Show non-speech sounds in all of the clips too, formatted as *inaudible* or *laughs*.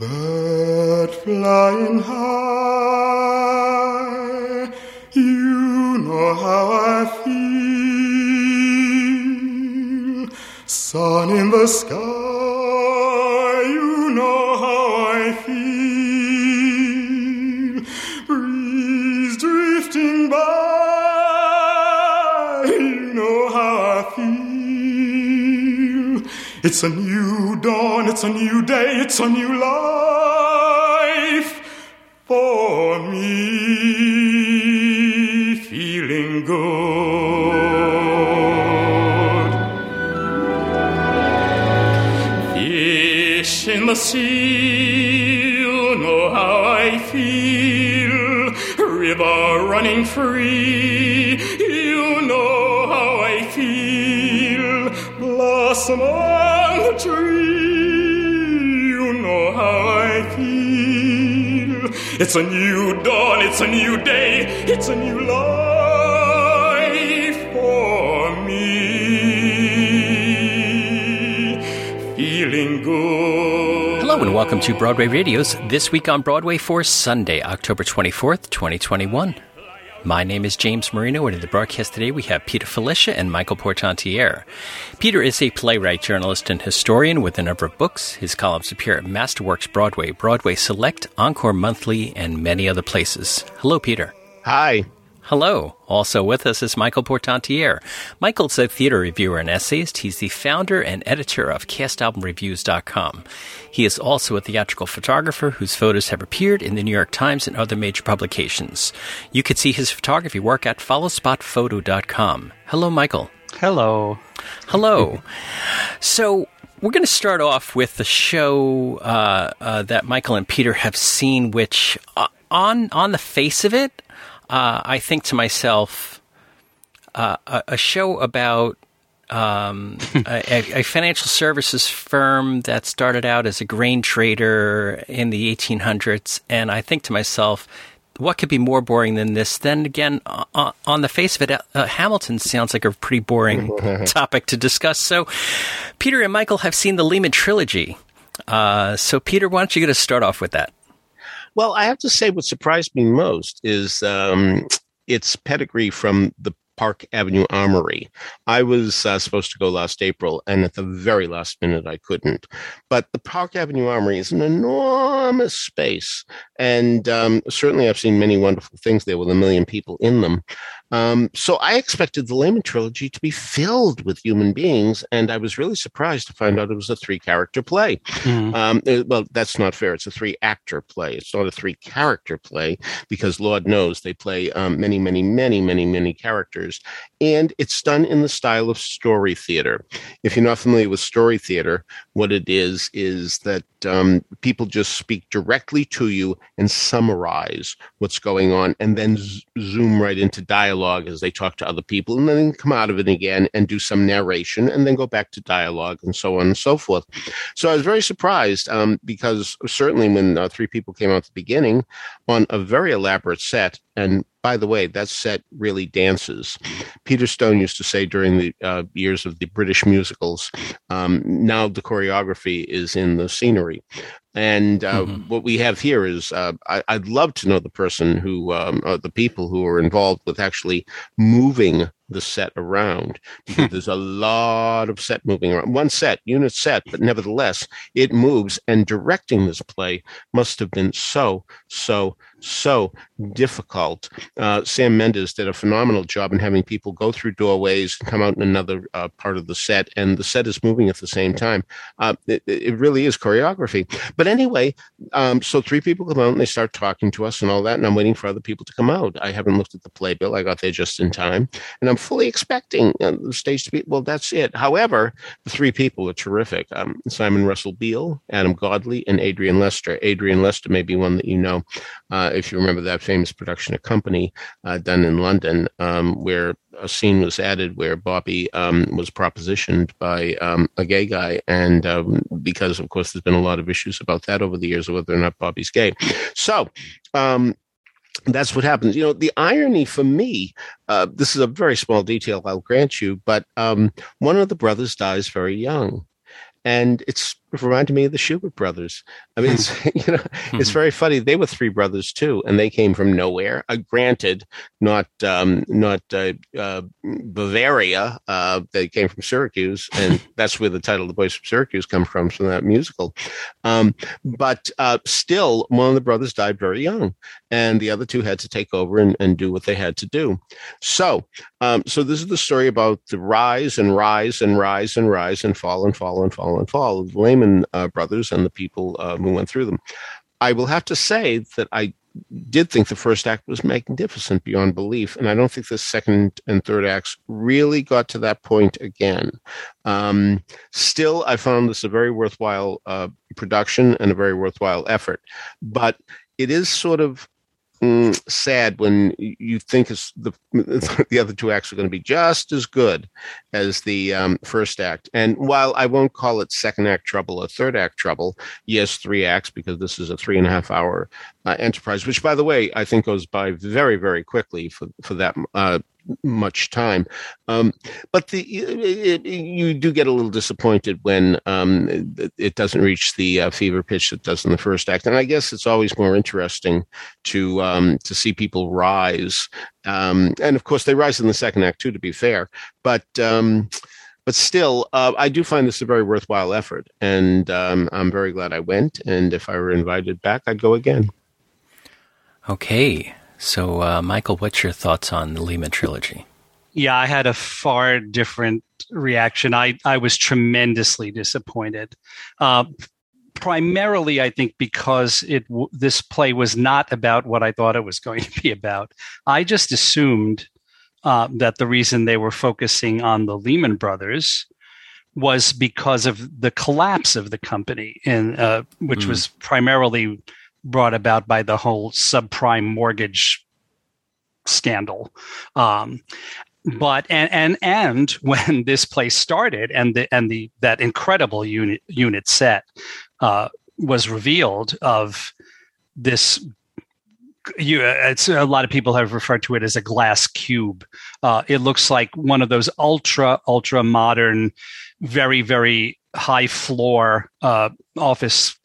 Bird flying high, you know how I feel. Sun in the sky, you know how I feel. Breeze drifting by, you know how I feel. It's a new dawn, it's a new day, it's a new life free, you know how I feel. Blossom on the tree, you know how I feel. It's a new dawn, it's a new day, it's a new life for me. Feeling good. Hello and welcome to Broadway Radio's This Week on Broadway for Sunday, October 24th, 2021. My name is James Marino, and in the broadcast today we have Peter Filichia and Michael Portantiere. Peter is a playwright, journalist, and historian with a number of books. His columns appear at Masterworks Broadway, Broadway Select, Encore Monthly, and many other places. Hello, Peter. Hi. Hello. Also with us is Michael Portantiere. Michael's a theater reviewer and essayist. He's the founder and editor of CastAlbumReviews.com. He is also a theatrical photographer whose photos have appeared in the New York Times and other major publications. You can see his photography work at followspotphoto.com. Hello, Michael. Hello. Hello. so, we're going to start off with the show uh, uh, that Michael and Peter have seen, which uh, on on the face of it, uh, I think to myself, uh, a, a, show about um, a, a, financial services firm that started out as a grain trader in the 1800s, and I think to myself, what could be more boring than this? Then again, uh, on the face of it, uh, Hamilton sounds like a pretty boring *laughs* topic to discuss. So, Peter and Michael have seen the Lehman trilogy. Uh, so, Peter, why don't you get us start off with that? Well, I have to say, what surprised me most is um, its pedigree from the Park Avenue Armory. I was uh, supposed to go last April, and at the very last minute, I couldn't. But the Park Avenue Armory is an enormous space, and um, certainly I've seen many wonderful things there with a million people in them. Um, so I expected the Lehman trilogy to be filled with human beings, and I was really surprised to find out it was a three character play. Mm. Um, it, well, that's not fair. It's a three actor play. It's not a three character play because Lord knows they play um, many, many, many, many, many characters, and it's done in the style of story theater. If you're not familiar with story theater, what it is is that um, people just speak directly to you and summarize what's going on, and then z- zoom right into dialogue as they talk to other people and then come out of it again and do some narration and then go back to dialogue and so on and so forth. So I was very surprised um, because certainly when uh, three people came out at the beginning on a very elaborate set and by the way, that set really dances. Peter Stone used to say during the uh, years of the British musicals, um, now the choreography is in the scenery. And uh, mm-hmm. what we have here is uh, I, would love to know the person who, um, the people who are involved with actually moving the set around because *laughs* there's a lot of set moving around. One set, unit set, but nevertheless, it moves. And directing this play must have been so, so, so difficult. Uh, Sam Mendes did a phenomenal job in having people go through doorways, and come out in another uh, part of the set, and the set is moving at the same time. Uh, it, it, really is choreography. But anyway, um, so three people come out and they start talking to us and all that, and I'm waiting for other people to come out. I haven't looked at the playbill. I got there just in time, and I'm fully expecting uh, the stage to be. Well, that's it. However, the three people are terrific: um, Simon Russell Beale, Adam Godley, and Adrian Lester. Adrian Lester may be one that you know uh, if you remember that famous production of Company uh, done in London, um, where a scene was added where Bobby um, was propositioned by um, a gay guy, and um, because of course there's been a lot of issues about that over the years whether or not Bobby's gay. So um, that's what happens. You know, the irony for me, uh, this is a very small detail, I'll grant you, but um, one of the brothers dies very young. And it's it reminded me of the Shubert brothers. I mean, it's, *laughs* you know, it's very funny. They were three brothers too, and they came from nowhere. Uh, granted, not um, not uh, uh, Bavaria. Uh, they came from Syracuse, and *laughs* that's where the title "The Boys from Syracuse" comes from from that musical. Um, but uh, still, one of the brothers died very young, and the other two had to take over and, and do what they had to do. So, um, so this is the story about the rise and rise and rise and rise and fall and fall and fall and fall the Lehman uh, brothers and the people uh, who went through them. I will have to say that I did think the first act was magnificent beyond belief, and I don't think the second and third acts really got to that point again. Um, still, I found this a very worthwhile uh, production and a very worthwhile effort, but it is sort of mm, sad when you think is the *laughs* the other two acts are going to be just as good as the um, first act. And while I won't call it second act trouble or third act trouble, yes, three acts because this is a three and a half hour uh, enterprise, which by the way I think goes by very very quickly for for that uh, much time. Um, but the it, it, you do get a little disappointed when um, it, it, doesn't reach the uh, fever pitch it does in the first act. And I guess it's always more interesting to um, to see people rise. Um, and of course, they rise in the second act too. To be fair, but um, but still, uh, I do find this a very worthwhile effort, and um, I'm very glad I went. And if I were invited back, I'd go again. Okay, so, uh, Michael, what's your thoughts on the Lehman trilogy? Yeah, I had a far different reaction. I, I was tremendously disappointed. Uh, primarily, I think, because it this play was not about what I thought it was going to be about. I just assumed uh, that the reason they were focusing on the Lehman Brothers was because of the collapse of the company, in, uh, which mm. was primarily brought about by the whole subprime mortgage scandal. Um, but and and and *laughs* when this place started and the and the that incredible unit unit set uh, was revealed of this you it's a lot of people have referred to it as a glass cube uh, it looks like one of those ultra ultra modern very very high floor uh, office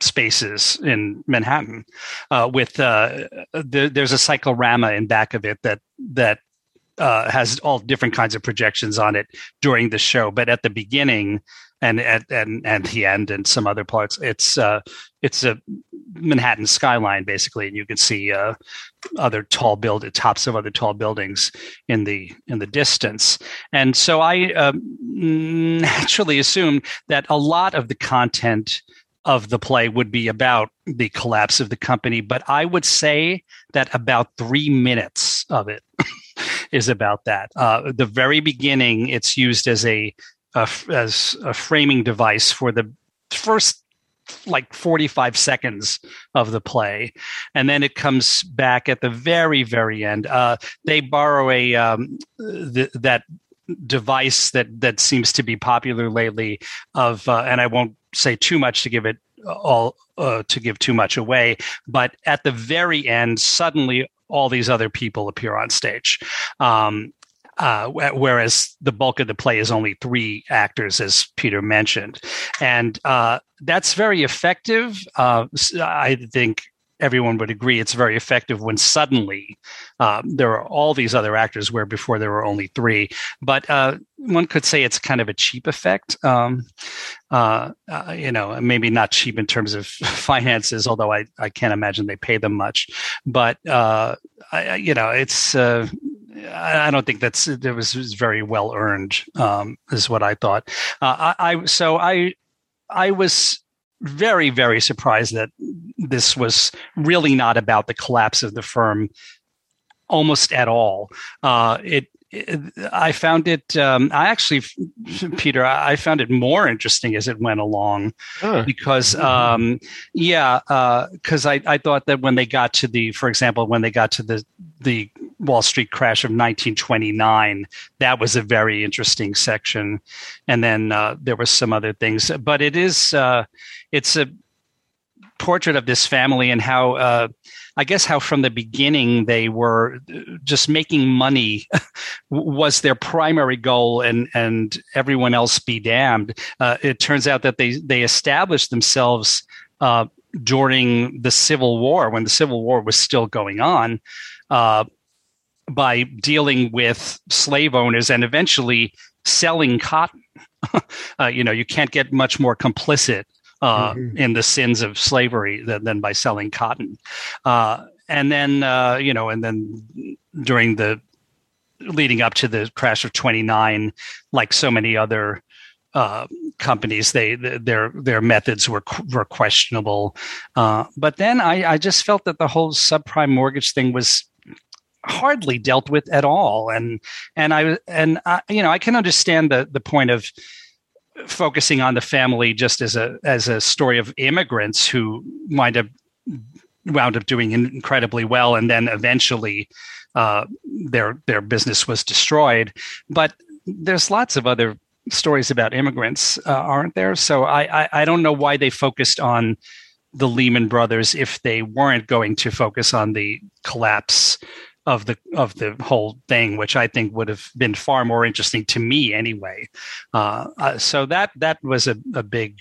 spaces in Manhattan. Uh, with uh, the, there's a cyclorama in back of it that that uh, has all different kinds of projections on it during the show. But at the beginning and at and and the end and some other parts, it's uh, it's a Manhattan skyline basically, and you can see uh, other tall build tops of other tall buildings in the in the distance. And so I um, naturally assumed that a lot of the content of the play would be about the collapse of the company, but I would say that about three minutes of it *laughs* is about that. Uh, the very beginning, it's used as a, a as a framing device for the first like 45 seconds of the play and then it comes back at the very very end uh, they borrow a um, th- that device that that seems to be popular lately of uh, and i won't say too much to give it all uh, to give too much away. But at the very end, suddenly all these other people appear on stage. Um, uh, whereas the bulk of the play is only three actors, as Peter mentioned, and uh, that's very effective. Uh, I think everyone would agree it's very effective when suddenly um, there are all these other actors where before there were only three. But uh, one could say it's kind of a cheap effect. Um, uh, uh, you know, maybe not cheap in terms of *laughs* finances, although I, I can't imagine they pay them much. But uh, I, you know, it's. Uh, I don't think that's it was, was very well earned. Um, is what I thought. Uh, I, I so I I was very, very surprised that this was really not about the collapse of the firm almost at all. Uh, it, I found it. Um, I actually, Peter, I found it more interesting as it went along huh. because, um, yeah, because uh, I, I thought that when they got to the, for example, when they got to the the Wall Street crash of 1929. That was a very interesting section, and then uh, there were some other things. But it is uh, it's a portrait of this family and how uh, I guess how from the beginning they were just making money *laughs* was their primary goal, and and everyone else be damned. Uh, it turns out that they they established themselves uh, during the Civil War when the Civil War was still going on. Uh, by dealing with slave owners and eventually selling cotton. *laughs* uh, you know, you can't get much more complicit uh, mm-hmm. in the sins of slavery than, than by selling cotton. Uh, and then, uh, you know, and then during the leading up to the crash of 29, like so many other uh, companies, they their their methods were were questionable. Uh, but then I, I just felt that the whole subprime mortgage thing was hardly dealt with at all, and and I and I, you know I can understand the the point of focusing on the family just as a as a story of immigrants who wind up wound up doing incredibly well, and then eventually uh, their their business was destroyed. But there's lots of other stories about immigrants, uh, aren't there? So I, I I don't know why they focused on the Lehman Brothers if they weren't going to focus on the collapse of the of the whole thing, which I think would have been far more interesting to me anyway. Uh, uh, so that that was a, a big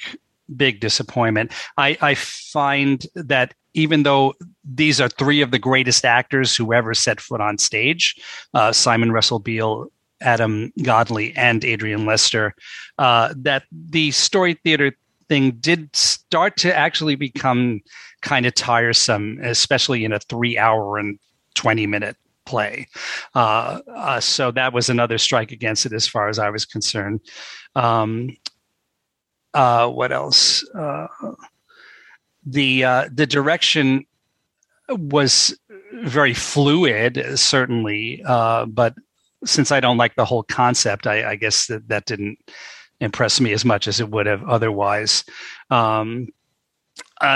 big disappointment. I, I find that even though these are three of the greatest actors who ever set foot on stage, uh, Simon Russell Beale, Adam Godley, and Adrian Lester, uh, that the story theater thing did start to actually become kind of tiresome, especially in a three hour and 20 minute play. Uh, uh, so that was another strike against it as far as I was concerned. Um, uh, what else? Uh, the uh, the direction was very fluid, certainly, uh, but since I don't like the whole concept, I, I, guess that that didn't impress me as much as it would have otherwise. Um,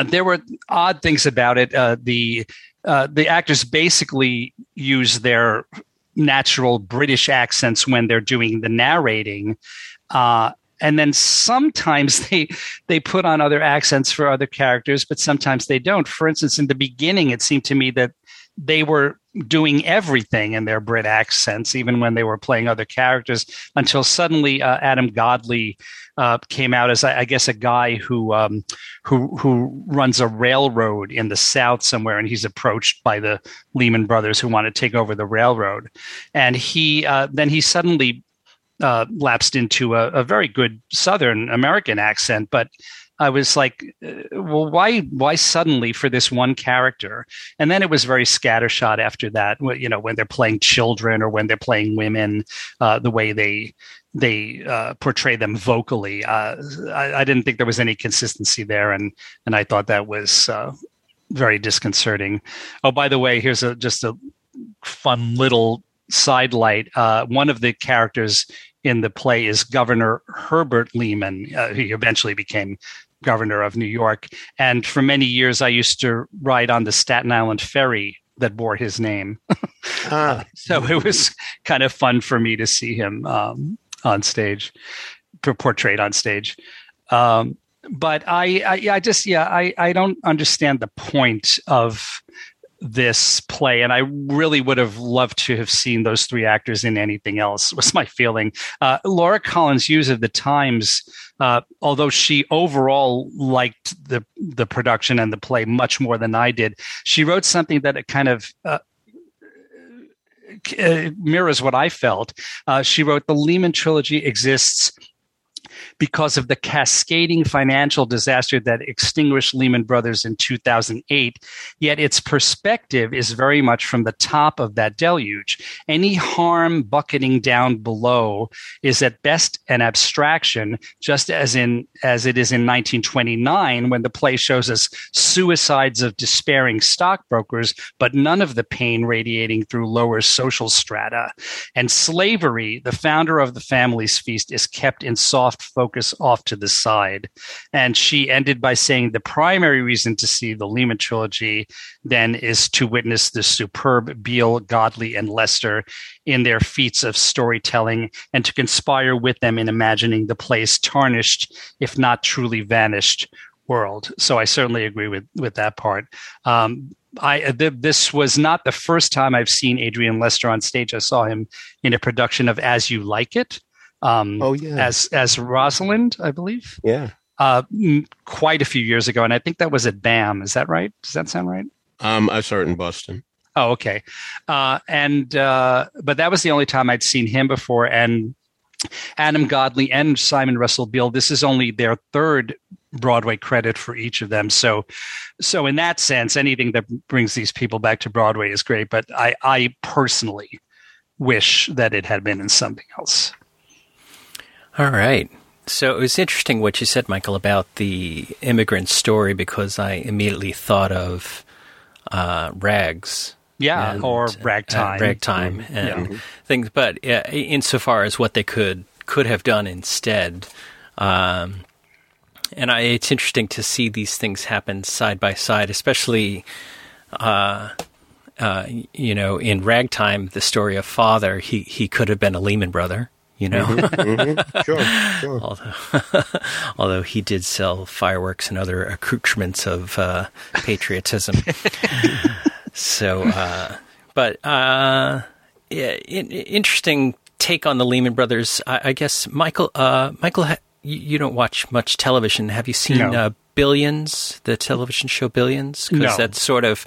there were odd things about it. The uh, the actors basically use their natural British accents when they're doing the narrating. Uh, and then sometimes *laughs* they they put on other accents for other characters, but sometimes they don't. For instance, in the beginning, it seemed to me that they were doing everything in their Brit accents, even when they were playing other characters, until suddenly uh, Adam Godley uh, came out as I, guess a guy who um, who who runs a railroad in the South somewhere, and he's approached by the Lehman Brothers who want to take over the railroad, and he uh, then he suddenly uh, lapsed into a, a, very good Southern American accent, but. I was like, uh, well, why, why suddenly for this one character? And then it was very scattershot after that. You know, when they're playing children or when they're playing women, uh, the way they they uh, portray them vocally. Uh, I, I, didn't think there was any consistency there, and and I thought that was uh, very disconcerting. Oh, by the way, here's a just a fun little sidelight. Uh, one of the characters in the play is Governor Herbert Lehman, uh, who eventually became governor of New York. And for many years, I used to ride on the Staten Island ferry that bore his name. ah. *laughs* so it was kind of fun for me to see him um, on stage, portrayed on stage. Um, but I, I, I just, yeah, I, I don't understand the point of this play and i really would have loved to have seen those three actors in anything else *laughs* was my feeling uh, laura collins hughes of the times uh, although she overall liked the the production and the play much more than i did she wrote something that it kind of uh, mirrors what I felt. Uh, she wrote the Lehman trilogy exists because of the cascading financial disaster that extinguished Lehman Brothers in 2008. Yet its perspective is very much from the top of that deluge. Any harm bucketing down below is at best an abstraction, just as in as it is in 1929 when the play shows us suicides of despairing stockbrokers, but none of the pain radiating through lower social strata. And slavery, the founder of the family's feast, is kept in soft focus off to the side. And she ended by saying the primary reason to see the Lehman trilogy then is to witness the superb Beale, Godley, and Lester in their feats of storytelling and to conspire with them in imagining the place tarnished, if not truly vanished, world. So I certainly agree with with that part. Um, I th- this was not the first time I've seen Adrian Lester on stage. I saw him in a production of As You Like It. Um, oh yeah, as as Rosalind, I believe. Yeah, uh, quite a few years ago, and I think that was at BAM. Is that right? Does that sound right? Um, I saw it in Boston. Oh, okay. Uh, and uh, but that was the only time I'd seen him before, and Adam Godley and Simon Russell Beale. This is only their third Broadway credit for each of them. So, so in that sense, anything that brings these people back to Broadway is great. But I, I personally wish that it had been in something else. All right. So it was interesting what you said, Michael, about the immigrant story because I immediately thought of uh, Rags. Yeah, and, or ragtime, uh, ragtime, mm-hmm. and yeah. things. But uh, insofar as what they could could have done instead, um, and I, it's interesting to see these things happen side by side, especially, uh, uh, you know, in Ragtime, the story of Father, he he could have been a Lehman brother, you know. mm-hmm, mm-hmm. Sure, *laughs* sure. although, *laughs* although he did sell fireworks and other accoutrements of uh, patriotism. *laughs* so, uh, but uh, yeah, in, interesting take on the Lehman Brothers. I, I guess Michael, uh, Michael you, you don't watch much television. Have you seen no. Billions, the television show Billions? Because no. that sort of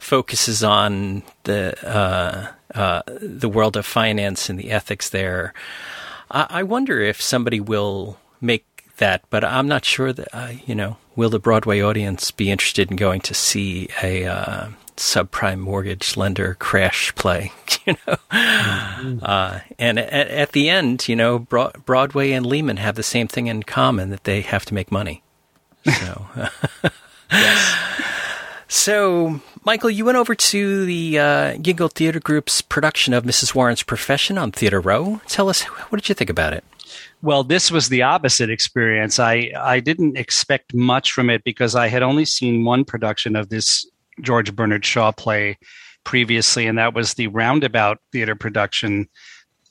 focuses on the uh, uh, the world of finance and the ethics there. I, I wonder if somebody will make that, but I'm not sure that uh, you know. Will the Broadway audience be interested in going to see a uh, subprime mortgage lender crash play, *laughs* you know. Mm-hmm. Uh, and at, at, the end, you know, Broadway and Lehman have the same thing in common that they have to make money. So, yes. *laughs* So, Michael, you went over to the uh, Gingold Theater Group's production of Mrs. Warren's Profession on Theater Row. Tell us, what did you think about it? Well, this was the opposite experience. I, I didn't expect much from it because I had only seen one production of this George Bernard Shaw play previously, and that was the Roundabout theater production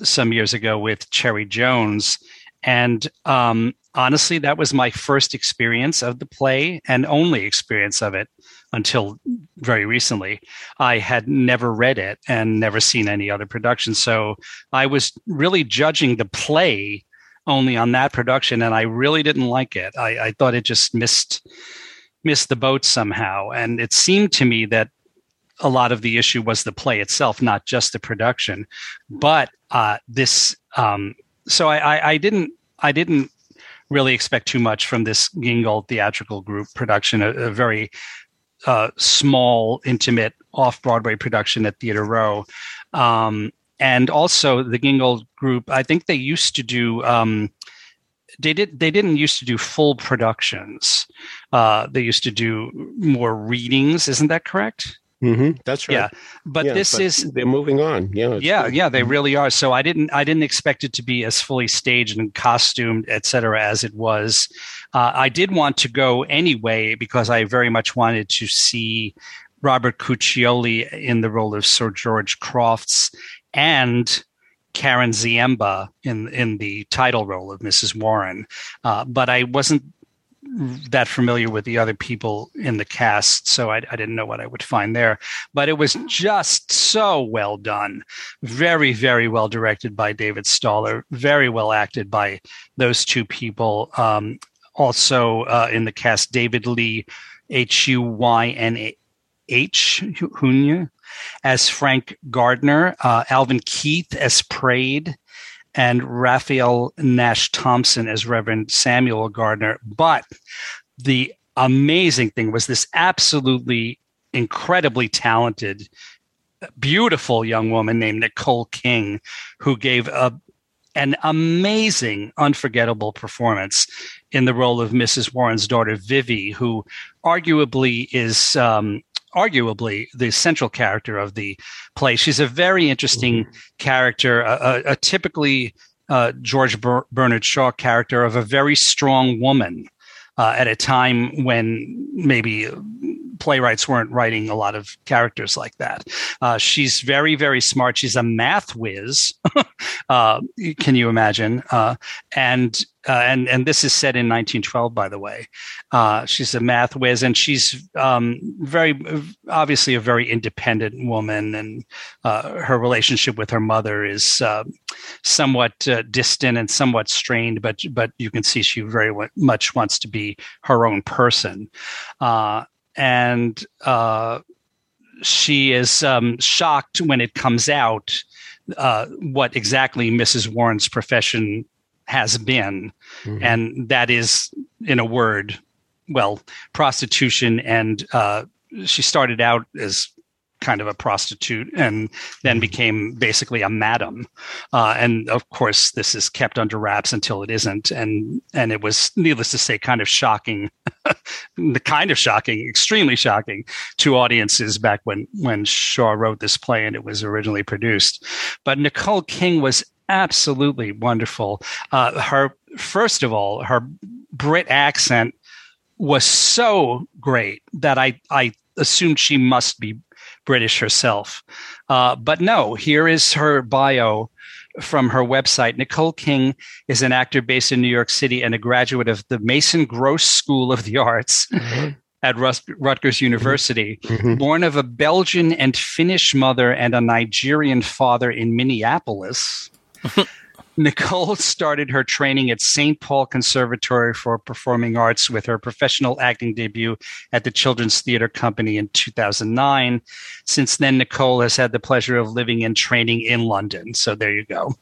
some years ago with Cherry Jones. And um, honestly, that was my first experience of the play and only experience of it until very recently. I had never read it and never seen any other production. So I was really judging the play only on that production, and I really didn't like it. I, I thought it just missed missed the boat somehow. And it seemed to me that a lot of the issue was the play itself, not just the production. But uh, this, um, so I, I, I, didn't, I didn't really expect too much from this Gingold theatrical group production, a, a very uh, small, intimate off Broadway production at Theater Row. Um, and also the Gingold group, I think they used to do um, they did they didn't used to do full productions. Uh, they used to do more readings. Isn't that correct? Mm-hmm, that's right. Yeah, but yeah, this but is they're moving on. Yeah, yeah, good. yeah. They really are. So I didn't I didn't expect it to be as fully staged and costumed, etc., as it was. Uh, I did want to go anyway because I very much wanted to see Robert Cuccioli in the role of Sir George Crofts and Karen Ziemba in in the title role of Mrs. Warren, uh, but I wasn't that familiar with the other people in the cast, so I, I, didn't know what I would find there. But it was just so well done, very very well directed by David Staller, very well acted by those two people. Um, also uh, in the cast, David Lee, H U Y N H Hunya, as Frank Gardner, uh, Alvin Keith as Praed, and Raphael Nash Thompson as Reverend Samuel Gardner. But the amazing thing was this absolutely incredibly talented, beautiful young woman named Nicole King, who gave a an amazing, unforgettable performance in the role of Mrs. Warren's daughter, Vivi, who arguably is um, arguably the central character of the play. She's a very interesting mm-hmm. character, a, a, a typically uh, George Ber- Bernard Shaw character of a very strong woman. Uh, at a time when maybe playwrights weren't writing a lot of characters like that. Uh, she's very, very smart. She's a math whiz. *laughs* uh, can you imagine? Uh, and uh, and and this is set in 1912, by the way. Uh, she's a math whiz, and she's um, very obviously a very independent woman, and uh, her relationship with her mother is somewhat distant and somewhat strained. But but you can see she very much wants to be her own person and uh, she is um, shocked when it comes out uh, what exactly Mrs. Warren's profession has been, mm-hmm. and that is, in a word, well, prostitution. And uh, she started out as kind of a prostitute and then mm-hmm. became basically a madam. Uh, and of course, this is kept under wraps until it isn't. And and it was needless to say, kind of shocking, *laughs* the kind of shocking, extremely shocking to audiences back when when Shaw wrote this play and it was originally produced. But Nicole King was absolutely wonderful. Uh, her first of all, her Brit accent was so great that I I assumed she must be British herself. Uh, but no, here is her bio from her website. Nicole King is an actor based in New York City and a graduate of the Mason Gross School of the Arts. Mm-hmm. At Rutgers University, mm-hmm. born of a Belgian and Finnish mother and a Nigerian father in Minneapolis, *laughs* Nicole started her training at St. Paul Conservatory for Performing Arts with her professional acting debut at the Children's Theatre Company in 2009. Since then, Nicole has had the pleasure of living and training in London. So there you go.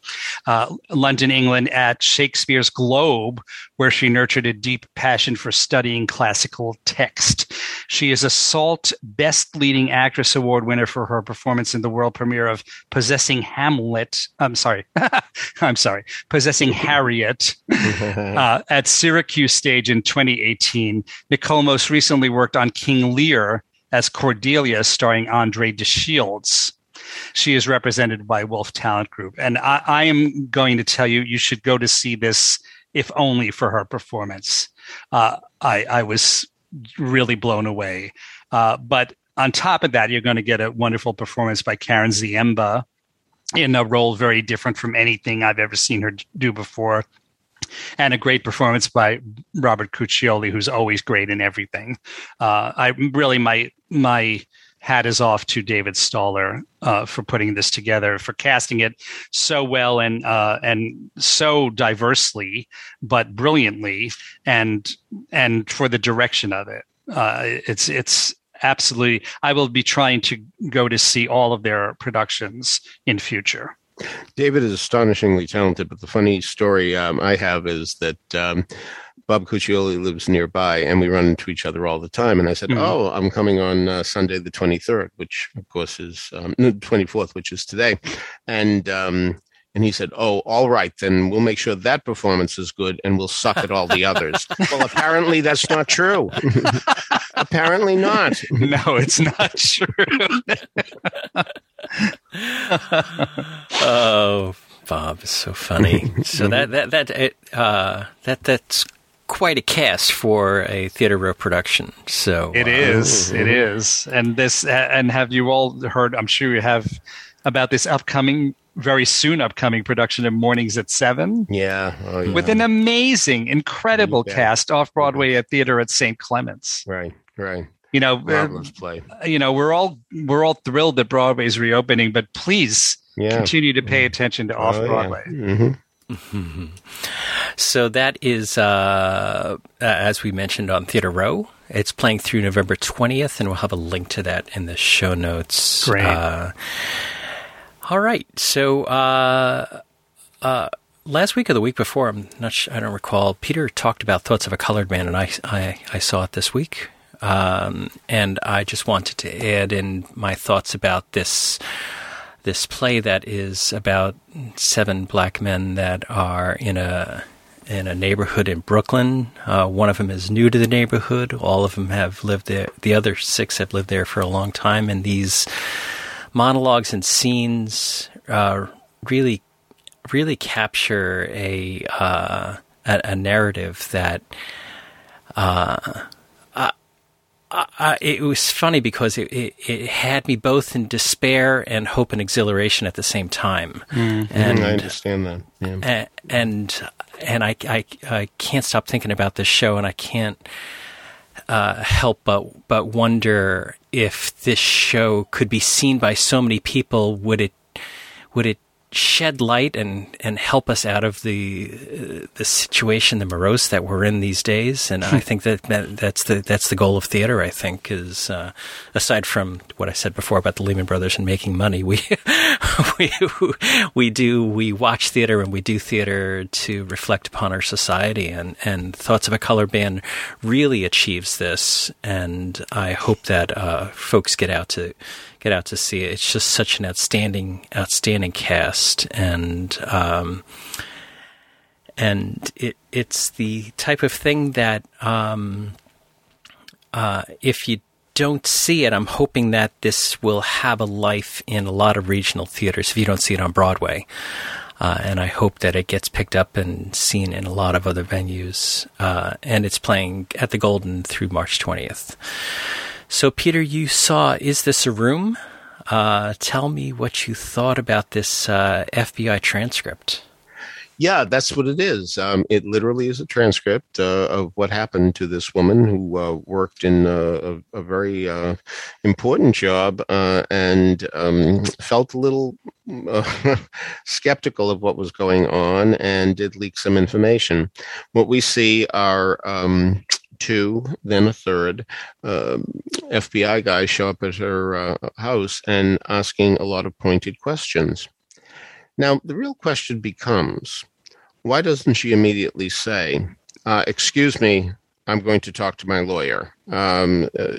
Uh, London, England at Shakespeare's Globe, where she nurtured a deep passion for studying classical text. She is a SALT Best Leading Actress Award winner for her performance in the world premiere of Possessing Hamlet. I'm sorry. *laughs* I'm sorry, Possessing *laughs* Harriet *laughs* uh, at Syracuse Stage in 2018. Nicole most recently worked on King Lear as Cordelia, starring Andre de Shields. She is represented by Wolf Talent Group. And I, I am going to tell you, you should go to see this, if only for her performance. Uh, I, I was really blown away. Uh, but on top of that, you're going to get a wonderful performance by Karen Ziemba, in a role very different from anything I've ever seen her do before. And a great performance by Robert Cuccioli, who's always great in everything. Uh, I really my my hat is off to David Staller uh, for putting this together, for casting it so well and uh, and so diversely, but brilliantly, and and for the direction of it. Uh, it's it's absolutely i will be trying to go to see all of their productions in future david is astonishingly talented but the funny story um, i have is that um, Bob Cuccioli lives nearby, and we run into each other all the time. And I said, mm-hmm. "Oh, I'm coming on uh, Sunday the 23rd, which of course is um, no, 24th, which is today." And um, and he said, Oh, all right, then we'll make sure that performance is good and we'll suck at all the others. *laughs* well, apparently that's not true. *laughs* apparently not. No, it's not true. *laughs* oh, Bob is so funny. So that that that uh, that that's quite a cast for a theater row production. So it uh, is, uh, it is, and this uh, and have you all heard? I'm sure you have about this upcoming very soon upcoming production of Mornings at Seven. Yeah. Oh, yeah. With an amazing, incredible cast off Broadway at theater at St. Clements. Right, right. You know, uh, Marvelous play. You know, we're all we're all thrilled that Broadway's reopening, but please yeah. continue to pay attention to off Broadway. Oh, yeah. Mm-hmm. *laughs* So that is, uh, as we mentioned on Theater Row, it's playing through November 20th, and we'll have a link to that in the show notes. Great. Uh, all right. So uh, uh, last week or the week before, I'm not. Sure, I don't recall. Peter talked about Thoughts of a Colored Man, and I I, I saw it this week. Um, and I just wanted to add in my thoughts about this this play that is about seven black men that are in a in a neighborhood in Brooklyn. Uh, one of them is new to the neighborhood. All of them have lived there. The other six have lived there for a long time, and these monologues and scenes uh, really really capture a, uh, a, a narrative that uh, I, uh, it was funny because it, it, it, had me both in despair and hope and exhilaration at the same time. Mm. And I understand that. Yeah. And and I, I, I can't stop thinking about this show, and I can't uh, help but but wonder if this show could be seen by so many people. Would it would it shed light and, and help us out of the uh, the situation, the morose that we're in these days. And I think that, that that's the that's the goal of theater. I think is uh, aside from what I said before about the Lehman Brothers and making money, we *laughs* we we do we watch theater and we do theater to reflect upon our society. And and Thoughts of a Colored Man really achieves this. And I hope that uh, folks get out to get out to see it. It's just such an outstanding, outstanding cast, and um, and it it's the type of thing that um, uh, if you don't see it, I'm hoping that this will have a life in a lot of regional theaters. If you don't see it on Broadway. Uh, and I hope that it gets picked up and seen in a lot of other venues. Uh, and it's playing at the Golden through March 20th. So, Peter, you saw Is This a Room? Uh, tell me what you thought about this uh, FBI transcript. Yeah, that's what it is. Um, it literally is a transcript uh, of what happened to this woman who uh, worked in a, a very uh, important job uh, and um, felt a little uh, *laughs* skeptical of what was going on and did leak some information. What we see are um, two, then a third uh, FBI guy show up at her uh, house and asking a lot of pointed questions. Now, the real question becomes why doesn't she immediately say, uh, Excuse me, I'm going to talk to my lawyer. Um, uh,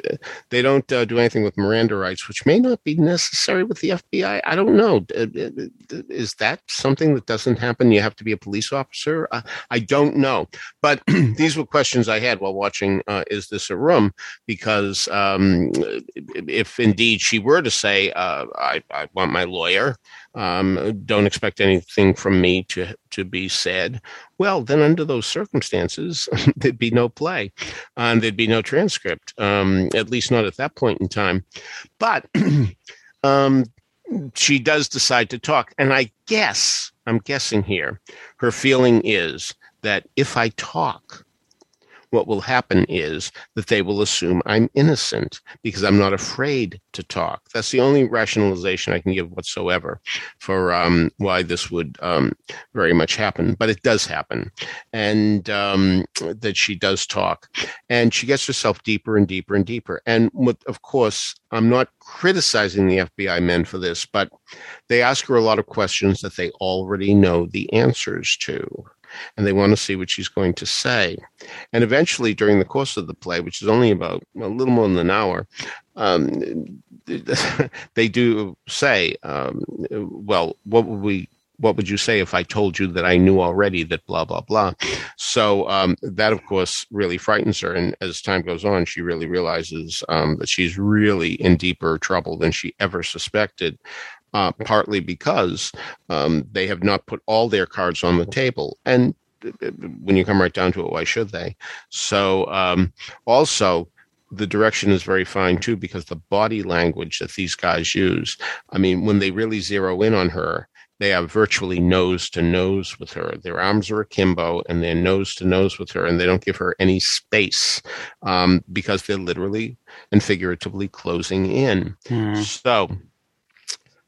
they don't uh, do anything with Miranda rights, which may not be necessary with the FBI. I don't know. Uh, uh, is that something that doesn't happen? You have to be a police officer? Uh, I don't know. But *clears throat* these were questions I had while watching uh, Is This a Room? Because um, if indeed she were to say, I, I want my lawyer, um, don't expect anything from me to to be said. Well, then under those circumstances, *laughs* there'd be no play, and there'd be no transcript. Um, at least not at that point in time. But *clears throat* um, she does decide to talk, and I guess I'm guessing here, her feeling is that if I talk, what will happen is that they will assume I'm innocent because I'm not afraid to talk. That's the only rationalization I can give whatsoever for um, why this would um, very much happen. But it does happen, and um, that she does talk, and she gets herself deeper and deeper and deeper. And with, of course, I'm not criticizing the FBI men for this, but they ask her a lot of questions that they already know the answers to and they want to see what she's going to say. And eventually, during the course of the play, which is only about a little more than an hour, um, *laughs* they do say, um, "Well, what would we?" What would you say if I told you that I knew already that blah blah blah? So um, that, of course, really frightens her. And as time goes on, she really realizes um, that she's really in deeper trouble than she ever suspected uh, partly because um, they have not put all their cards on the table. And when you come right down to it, why should they? So, um, also, the direction is very fine too because the body language that these guys use. I mean, when they really zero in on her, they are virtually nose to nose with her. Their arms are akimbo and they're nose to nose with her, and they don't give her any space um, because they're literally and figuratively closing in. Mm. So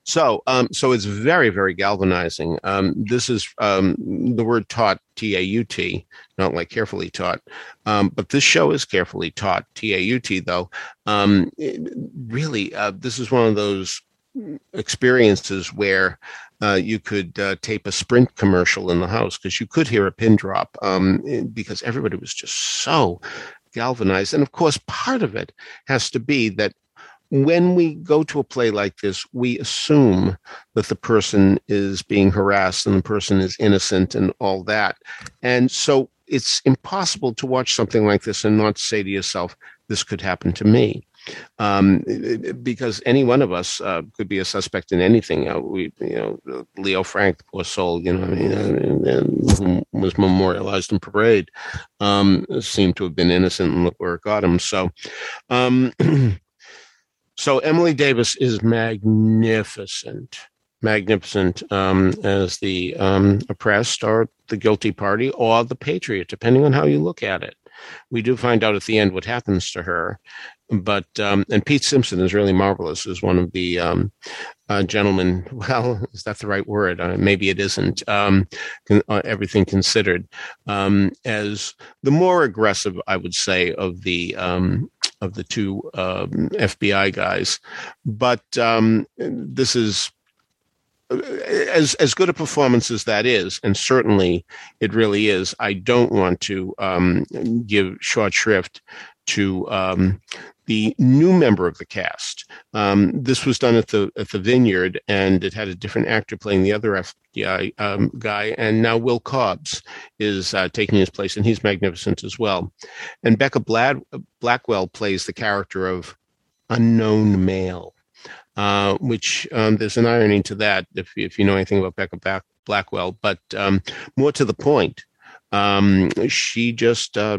so, um, so it's very, very galvanizing. Um, this is um, the word taught, T A U T, not like carefully taught, um, but this show is carefully taught, T A U T, though. Um, it, really, uh, this is one of those experiences where uh, you could uh, tape a Sprint commercial in the house because you could hear a pin drop um, because everybody was just so galvanized. And of course, part of it has to be that when we go to a play like this, we assume that the person is being harassed and the person is innocent and all that. And so it's impossible to watch something like this and not say to yourself, this could happen to me. um, because any one of us uh, could be a suspect in anything. Uh, we, you know, Leo Frank, poor soul, you know, I mean, uh, was memorialized in parade, um, seemed to have been innocent, and look where it got him. So, um, *clears throat* so Emily Davis is magnificent magnificent um, as the um, oppressed or the guilty party or the patriot, depending on how you look at it. We do find out at the end what happens to her, but um, and Pete Simpson is really marvelous as one of the um, uh, gentlemen. *laughs* Well, is that the right word? Uh, maybe it isn't. Um, uh, everything considered, um, as the more aggressive, I would say, of the um, of the two um, FBI guys. But this is as as good a performance as that is, and certainly it really is. I don't want to um, give short shrift to um, the new member of the cast. Um, this was done at the at the Vineyard, and it had a different actor playing the other FBI um, guy. And now Will Cobbs is uh, taking his place, and he's magnificent as well. And Becca Blad- Blackwell plays the character of unknown male. Uh, which um, there's an irony to that if, if you know anything about Becca Black, Blackwell. But um, more to the point, um, she just uh,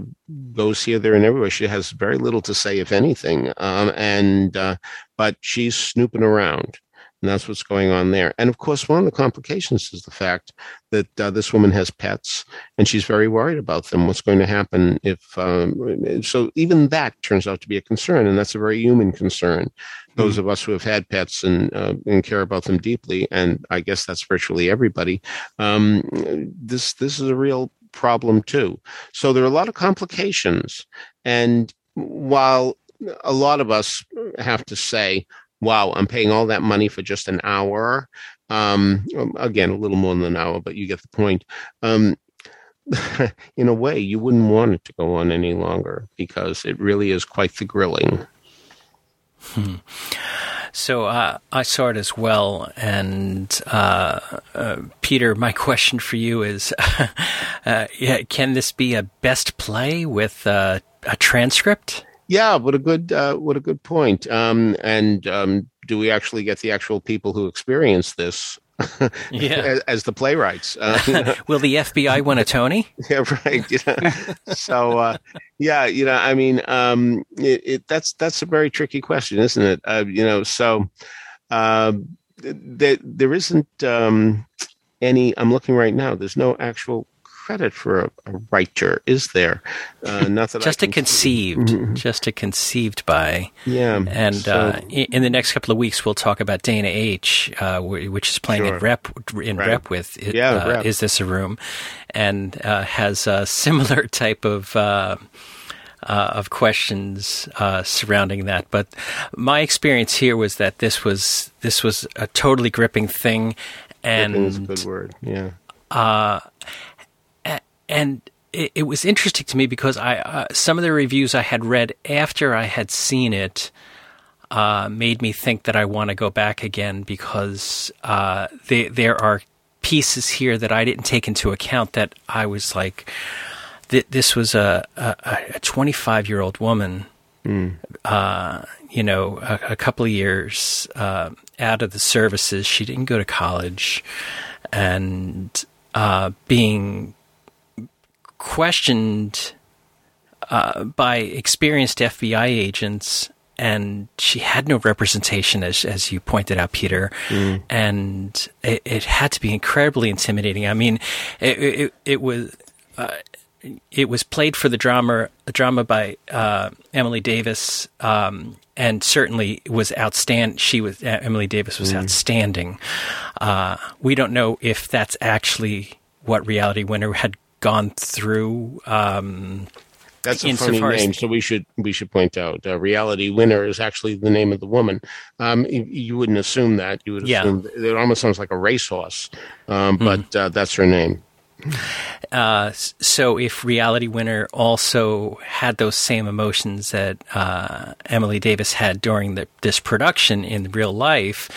goes here, there, and everywhere. She has very little to say, if anything, um, and uh, but she's snooping around. And that's what's going on there. And of course, one of the complications is the fact that uh, this woman has pets and she's very worried about them. What's going to happen if, um, so even that turns out to be a concern. And that's a very human concern. Those mm-hmm. of us who have had pets and, uh, and care about them deeply, and I guess that's virtually everybody, um, this, this is a real problem too. So there are a lot of complications. And while a lot of us have to say, wow, I'm paying all that money for just an hour. Um, again, a little more than an hour, but you get the point. Um, *laughs* in a way, you wouldn't want it to go on any longer because it really is quite the grilling. Hmm. So uh, I saw it as well, and uh, uh, Peter, my *laughs* question for you is: *laughs* uh, yeah, Can this be a best play with uh, a transcript? Yeah, what a good uh, what a good point. Um, and um, do we actually get the actual people who experience this? *laughs* yeah. as, as, the playwrights. Uh, *laughs* Will the FBI win a Tony? *laughs* Yeah, right. Yeah. so, uh, yeah, you know, I mean, um, it, it, that's that's a very tricky question, isn't it? Uh, you know, so uh, there there isn't um, any. I'm looking right now. There's no actual credit for a, a writer, is there? Uh, not that just a conceived, mm-hmm. just a conceived by. Yeah, and so, uh, in the next couple of weeks, we'll talk about Dana H, uh, which is playing sure. in rep in right. rep with. yeah, uh, rep. is this a room? And uh, has a similar *laughs* type of. Uh, of questions surrounding that, but my experience here was that this was this was a totally gripping thing, and gripping is a good word. Yeah and it, it, was interesting to me because I uh, some of the reviews I had read after I had seen it uh, made me think that I want to go back again because uh, they, there are pieces here that I didn't take into account that I was like, th- this was a a 25 year old woman, mm. you know, a, a, couple of years uh, out of the services. She didn't go to college, and uh, being questioned uh, by experienced FBI agents, and she had no representation, as as you pointed out, Peter, mm. and it, it, had to be incredibly intimidating. I mean, it it, it was. Uh, it was played for the drama, the drama by uh, Emily Davis, um, and certainly was outstanding. She was Emily Davis was mm. outstanding. Uh, we don't know if that's actually what Reality Winner had gone through. Um, that's a funny name, so we should we should point out. Uh, Reality Winner is actually the name of the woman. Um, you, you, wouldn't assume that. You would yeah. assume it almost sounds like a racehorse, um, mm but uh, that's her name. Uh, so if Reality Winner also had those same emotions that uh, Emily Davis had during the, this production in real life,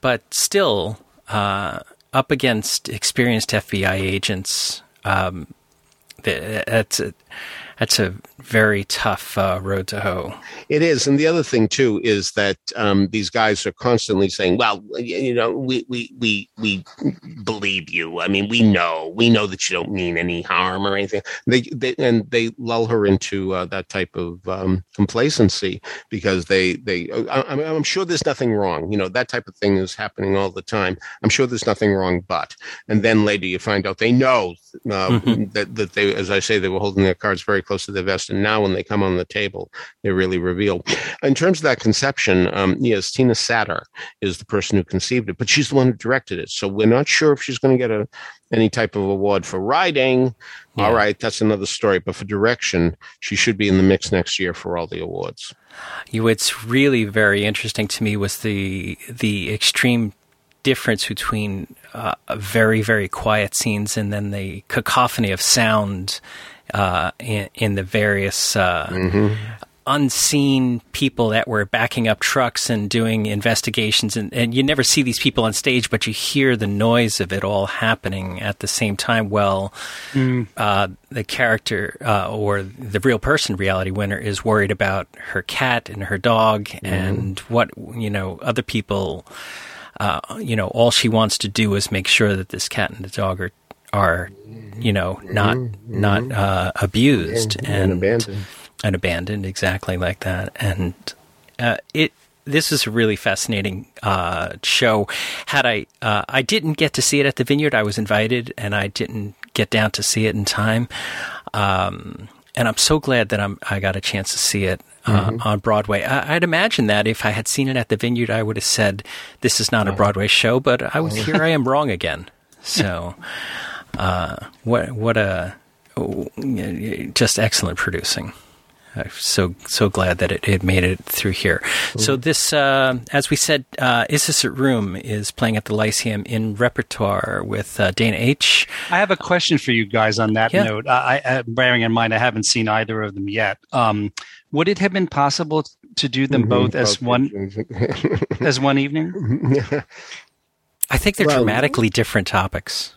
but still uh, up against experienced FBI agents um, that's a, that's a very tough uh, road to hoe. It is, and the other thing too is that um, these guys are constantly saying, "Well, you know, we we we we believe you. I mean, we know, we know that you don't mean any harm or anything." They, they and they lull her into uh, that type of um, complacency because they they. I, I'm sure there's nothing wrong. You know, that type of thing is happening all the time. I'm sure there's nothing wrong, but and then later you find out they know uh, mm-hmm. that that they, as I say, they were holding their cards very close to their vest, and now when they come on the table, they really reveal. In terms of that conception, um, yes, Tina Satter is the person who conceived it, but she's the one who directed it. So we're not sure if she's going to get a any type of award for writing. Yeah. All right, that's another story. But for direction, she should be in the mix next year for all the awards. You, what's really very interesting to me was the the extreme difference between uh, very very quiet scenes and then the cacophony of sound uh, in, in, the various uh, mm-hmm. unseen people that were backing up trucks and doing investigations and, and, you never see these people on stage but you hear the noise of it all happening at the same time well mm. Uh, the character uh, or the real person reality winner is worried about her cat and her dog mm. and what you know other people uh, you know, all she wants to do is make sure that this cat and the dog are, are you know, not mm-hmm. not uh, abused and, and, and, abandoned, and abandoned, exactly like that. And uh, it this is a really fascinating uh, show. Had I uh, I didn't get to see it at the Vineyard, I was invited, and I didn't get down to see it in time. Um, and I'm so glad that I'm I got a chance to see it uh, mm-hmm. on Broadway. I, would imagine that if I had seen it at the Vineyard, I would have said, "This is not a Broadway show," but I was here. I am wrong again. *laughs* So, uh, what what a just excellent producing. I'm so so glad that it, it made it through here. So this, uh, as we said, uh, Is This a Room is playing at the Lyceum in repertoire with uh, Dana H. I have a question for you guys on that yeah. note. I, I, bearing in mind I haven't seen either of them yet. Um, would it have been possible to do them mm-hmm, both as both one *laughs* as one evening? I think they're well, dramatically different topics.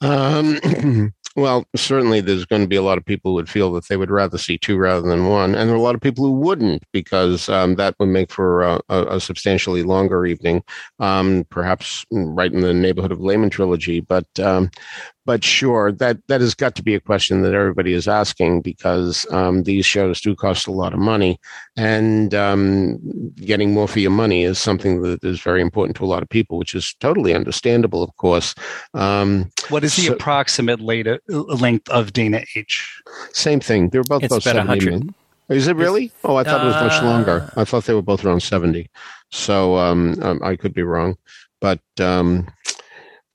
Um, *clears throat* Well, certainly there's going to be a lot of people who would feel that they would rather see two rather than one. And there are a lot of people who wouldn't because um, that would make for a, a, substantially longer evening, um, perhaps right in the neighborhood of Lehman Trilogy. But um, but sure, that that has got to be a question that everybody is asking because um, these shows do cost a lot of money, and um, getting more for your money is something that is very important to a lot of people, which is totally understandable, of course. Um, what is the approximate later, length of Dana H? Same thing. They're both it's about, about 100. Is it really? Oh, I thought uh, it was much longer. I thought they were both around 70. So um, um, I could be wrong. But um,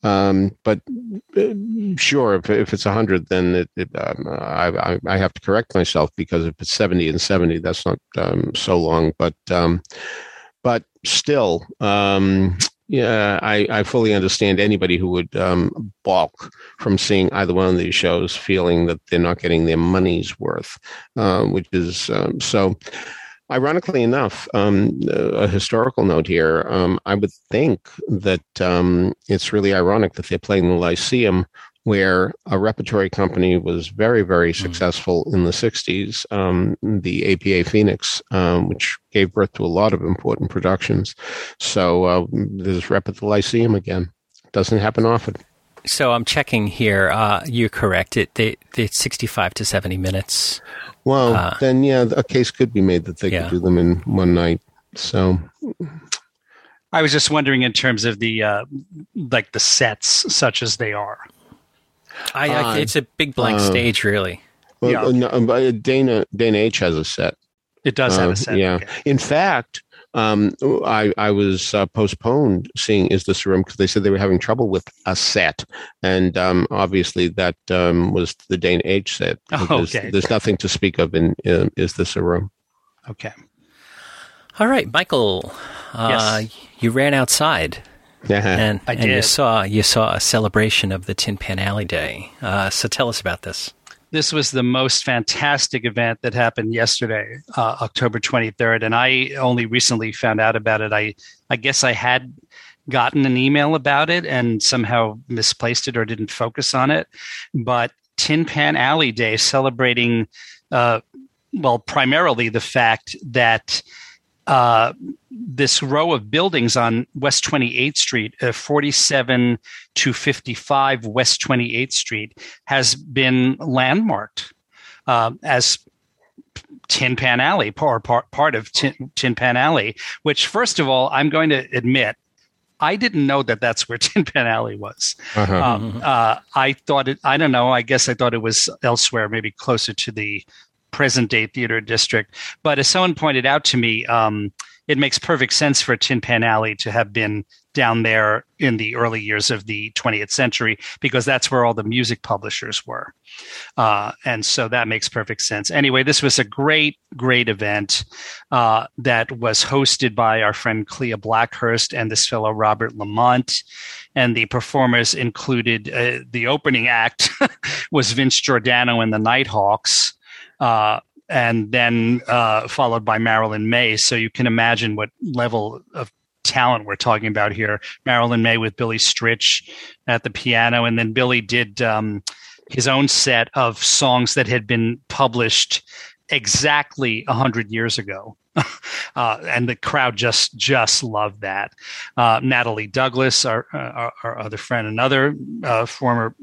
um, but uh, sure, if, if it's 100, then it, it, um, I, I, have to correct myself because if it's 70 and 70, that's not um, so long. But um, but still, um, yeah, I, I fully understand anybody who would um, balk from seeing either one of these shows, feeling that they're not getting their money's worth, uh, which is um, so. Ironically enough, um, a historical note here, um, I would think that um, it's really ironic that they're playing the Lyceum, where a repertory company was very, very mm-hmm. successful in the 60s, um, the APA Phoenix, um, which gave birth to a lot of important productions. So uh, there's rep at the Lyceum again. Doesn't happen often. So I'm checking here. Uh, you're correct. It, it, it's 65 to 70 minutes. Well, uh, then yeah, a case could be made that they yeah. could do them in one night. So I was just wondering in terms of the uh, like the sets, such as they are. I, I uh, it's a big blank uh, stage, really. Well, yeah. no, Dana Dana H has a set. It does have a uh, set. Yeah. Okay. In fact, um, I, I was uh, postponed seeing Is This a Room because they said they were having trouble with a set. And um, obviously that um, was the Dana H set. *laughs* Oh, okay. There's nothing to speak of in, in Is This a Room. Okay. All right, Michael, uh, yes. you ran outside. and, I and you saw you saw a celebration of the Tin Pan Alley Day. Uh, so tell us about this this was the most fantastic event that happened yesterday, uh, October 23rd. And I only recently found out about it. I, I guess I had gotten an email about it and somehow misplaced it or didn't focus on it. But Tin Pan Alley Day celebrating uh, well, primarily the fact that uh, this row of buildings on West 28th Street, uh, 47 to 55 West 28th Street, has been landmarked uh, as Tin Pan Alley, or part, part of Tin, Tin Pan Alley, which, first of all, I'm going to admit, I didn't know that that's where *laughs* Tin Pan Alley was. Uh-huh. Um, uh, I thought it, I don't know, I guess I thought it was elsewhere, maybe closer to the present day theater district. But as someone pointed out to me, um, it makes perfect sense for Tin Pan Alley to have been down there in the early years of the 20th century because that's where all the music publishers were. Uh, and so that makes perfect sense. Anyway, this was a great, great event uh, that was hosted by our friend Klea Blackhurst and this fellow Robert Lamont. And the performers included uh, the opening act *laughs* was Vince Giordano and the Nighthawks uh, and then uh, followed by Marilyn Maye. So you can imagine what level of talent we're talking about here. Marilyn Maye with Billy Stritch at the piano, and then Billy did um, his own set of songs that had been published exactly a hundred years ago. *laughs* uh, and the crowd just just loved that. Uh, Natalie Douglas, our, our, our other friend, another uh, former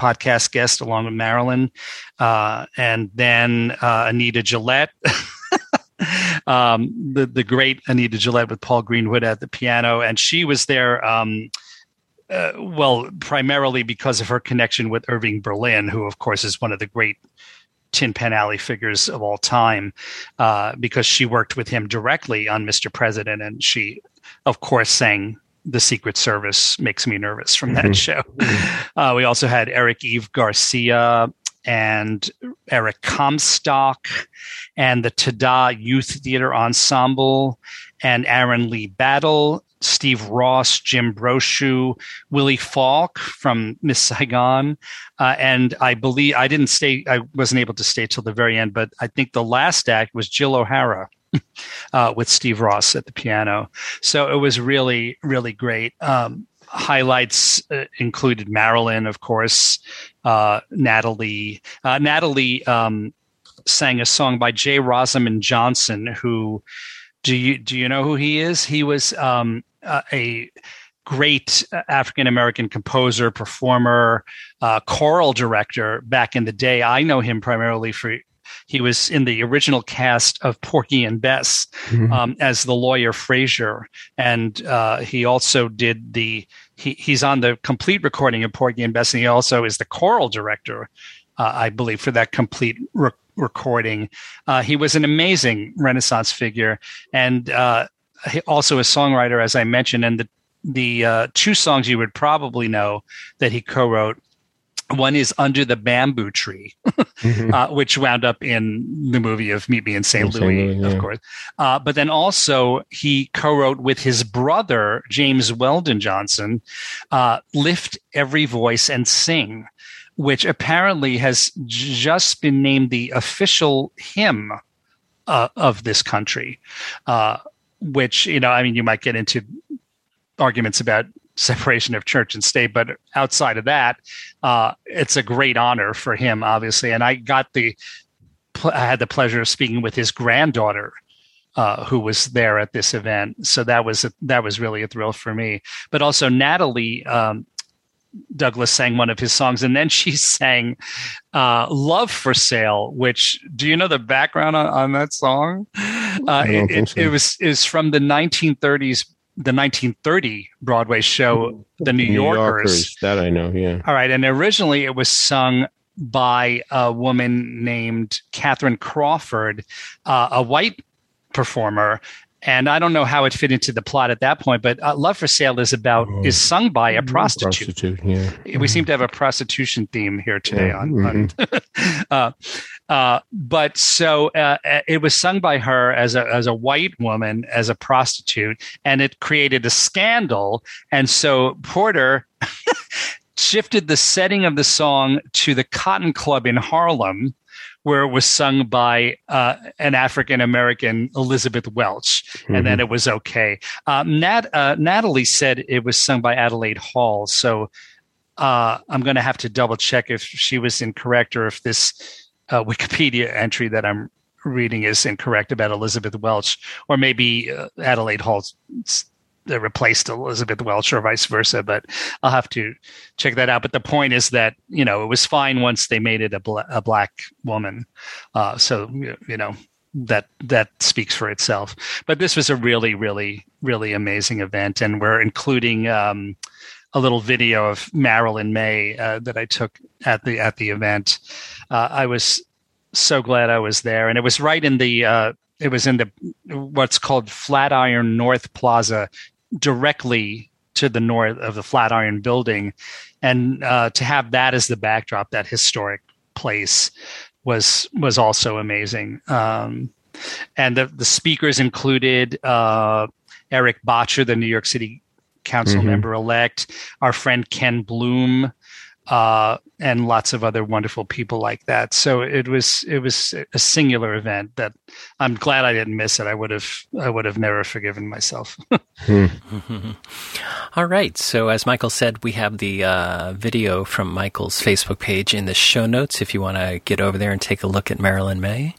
podcast guest along with Marilyn, uh, and then uh, Anita Gillette. *laughs* um, the the great Anita Gillette with Paul Greenwood at the piano, and she was there. Um, uh, well, primarily because of her connection with Irving Berlin, who, of course, is one of the great Tin Pan Alley figures of all time, uh, because she worked with him directly on Mr. President, and she, of course, sang the Secret Service makes me nervous from that mm-hmm. show. *laughs* Uh, we also had Eric Yves Garcia and Eric Comstock and the Tada Youth Theater Ensemble and Aaron Lee Battle, Steve Ross, Jim Brochu, Willie Falk from Miss Saigon. Uh, and I believe I didn't stay, I wasn't able to stay till the very end, but I think the last act was Jill O'Hara *laughs* uh, with Steve Ross at the piano. So it was really, really great. Um, highlights uh, included Marilyn, of course, uh, Natalie. Uh, Natalie um, sang a song by J. Rosamond Johnson, who do you do you know who he is? He was um, a great African American composer, performer, uh, choral director back in the day. I know him primarily for he was in the original cast of Porgy and Bess mm-hmm. um, as the lawyer Frazier, and uh, he also did the he, he's on the complete recording of Porgy and Bess, and he also is the choral director, uh, I believe, for that complete re- recording. Uh, he was an amazing Renaissance figure, and uh, also a songwriter, as I mentioned, and the the uh, two songs you would probably know that he co-wrote one is Under the Bamboo Tree, *laughs* mm-hmm. uh, which wound up in the movie of Meet Me in St. Louis, yeah. of course. Uh, but then also he co-wrote with his brother James Weldon Johnson, uh, "Lift Every Voice and Sing," which apparently has just been named the official hymn uh, of this country. Uh, which you know, I mean, you might get into arguments about separation of church and state. But outside of that, uh, it's a great honor for him, obviously. And I got the, I had the pleasure of speaking with his granddaughter. Uh, who was there at this event? So that was a, that was really a thrill for me. But also Natalie um, Douglas sang one of his songs, and then *laughs* she sang uh, "Love for Sale." Which do you know the background on, on that song? Uh, it, it, so. it, was is from the 1930s the 1930 Broadway show, The New, New Yorkers. Yorkers. That I know, yeah. All right. And originally it was sung by a woman named Kathryn Crawford, uh, a white performer. And I don't know how it fit into the plot at that point, but uh, "Love for Sale" is about oh. is sung by a prostitute. prostitute yeah. We mm-hmm. seem to have a prostitution theme here today. Yeah. On, mm-hmm. on *laughs* uh, uh, but so uh, uh, it was sung by her as a as a white woman as a prostitute, and it created a scandal. And so Porter *laughs* shifted the setting of the song to the Cotton Club in Harlem, where it was sung by uh, an African American Elizabeth Welch, mm-hmm. and then mm-hmm. it was okay. Uh, Nat, uh, Natalie said it was sung by Adelaide Hall, so uh, I'm going to have to double check if she was incorrect or if this uh, Wikipedia entry that I'm reading is incorrect about Elizabeth Welch, or maybe uh, Adelaide Hall replaced Elizabeth Welch or vice versa. But I'll have to check that out. But the point is that you know it was fine once they made it a, bla- a black woman. Uh, so you know that that speaks for itself. But this was a really, really, really amazing event, and we're including. Um, a little video of Marilyn Maye uh, that I took at the at the event. Uh, I was so glad I was there, and it was right in the uh, it was in the what's called Flatiron North Plaza, directly to the north of the Flatiron Building, and uh, to have that as the backdrop, that historic place was was also amazing. Um, and the the speakers included uh, Erik Bottcher, the New York City Council mm-hmm. member elect, our friend Ken Bloom, uh, and lots of other wonderful people like that. So it was it was a singular event that I'm glad I didn't miss it. I would have I would have never forgiven myself. *laughs* hmm. *laughs* All right. So as Michael said, we have the uh, video from Michael's Facebook page in the show notes if you want to get over there and take a look at Marilyn Maye,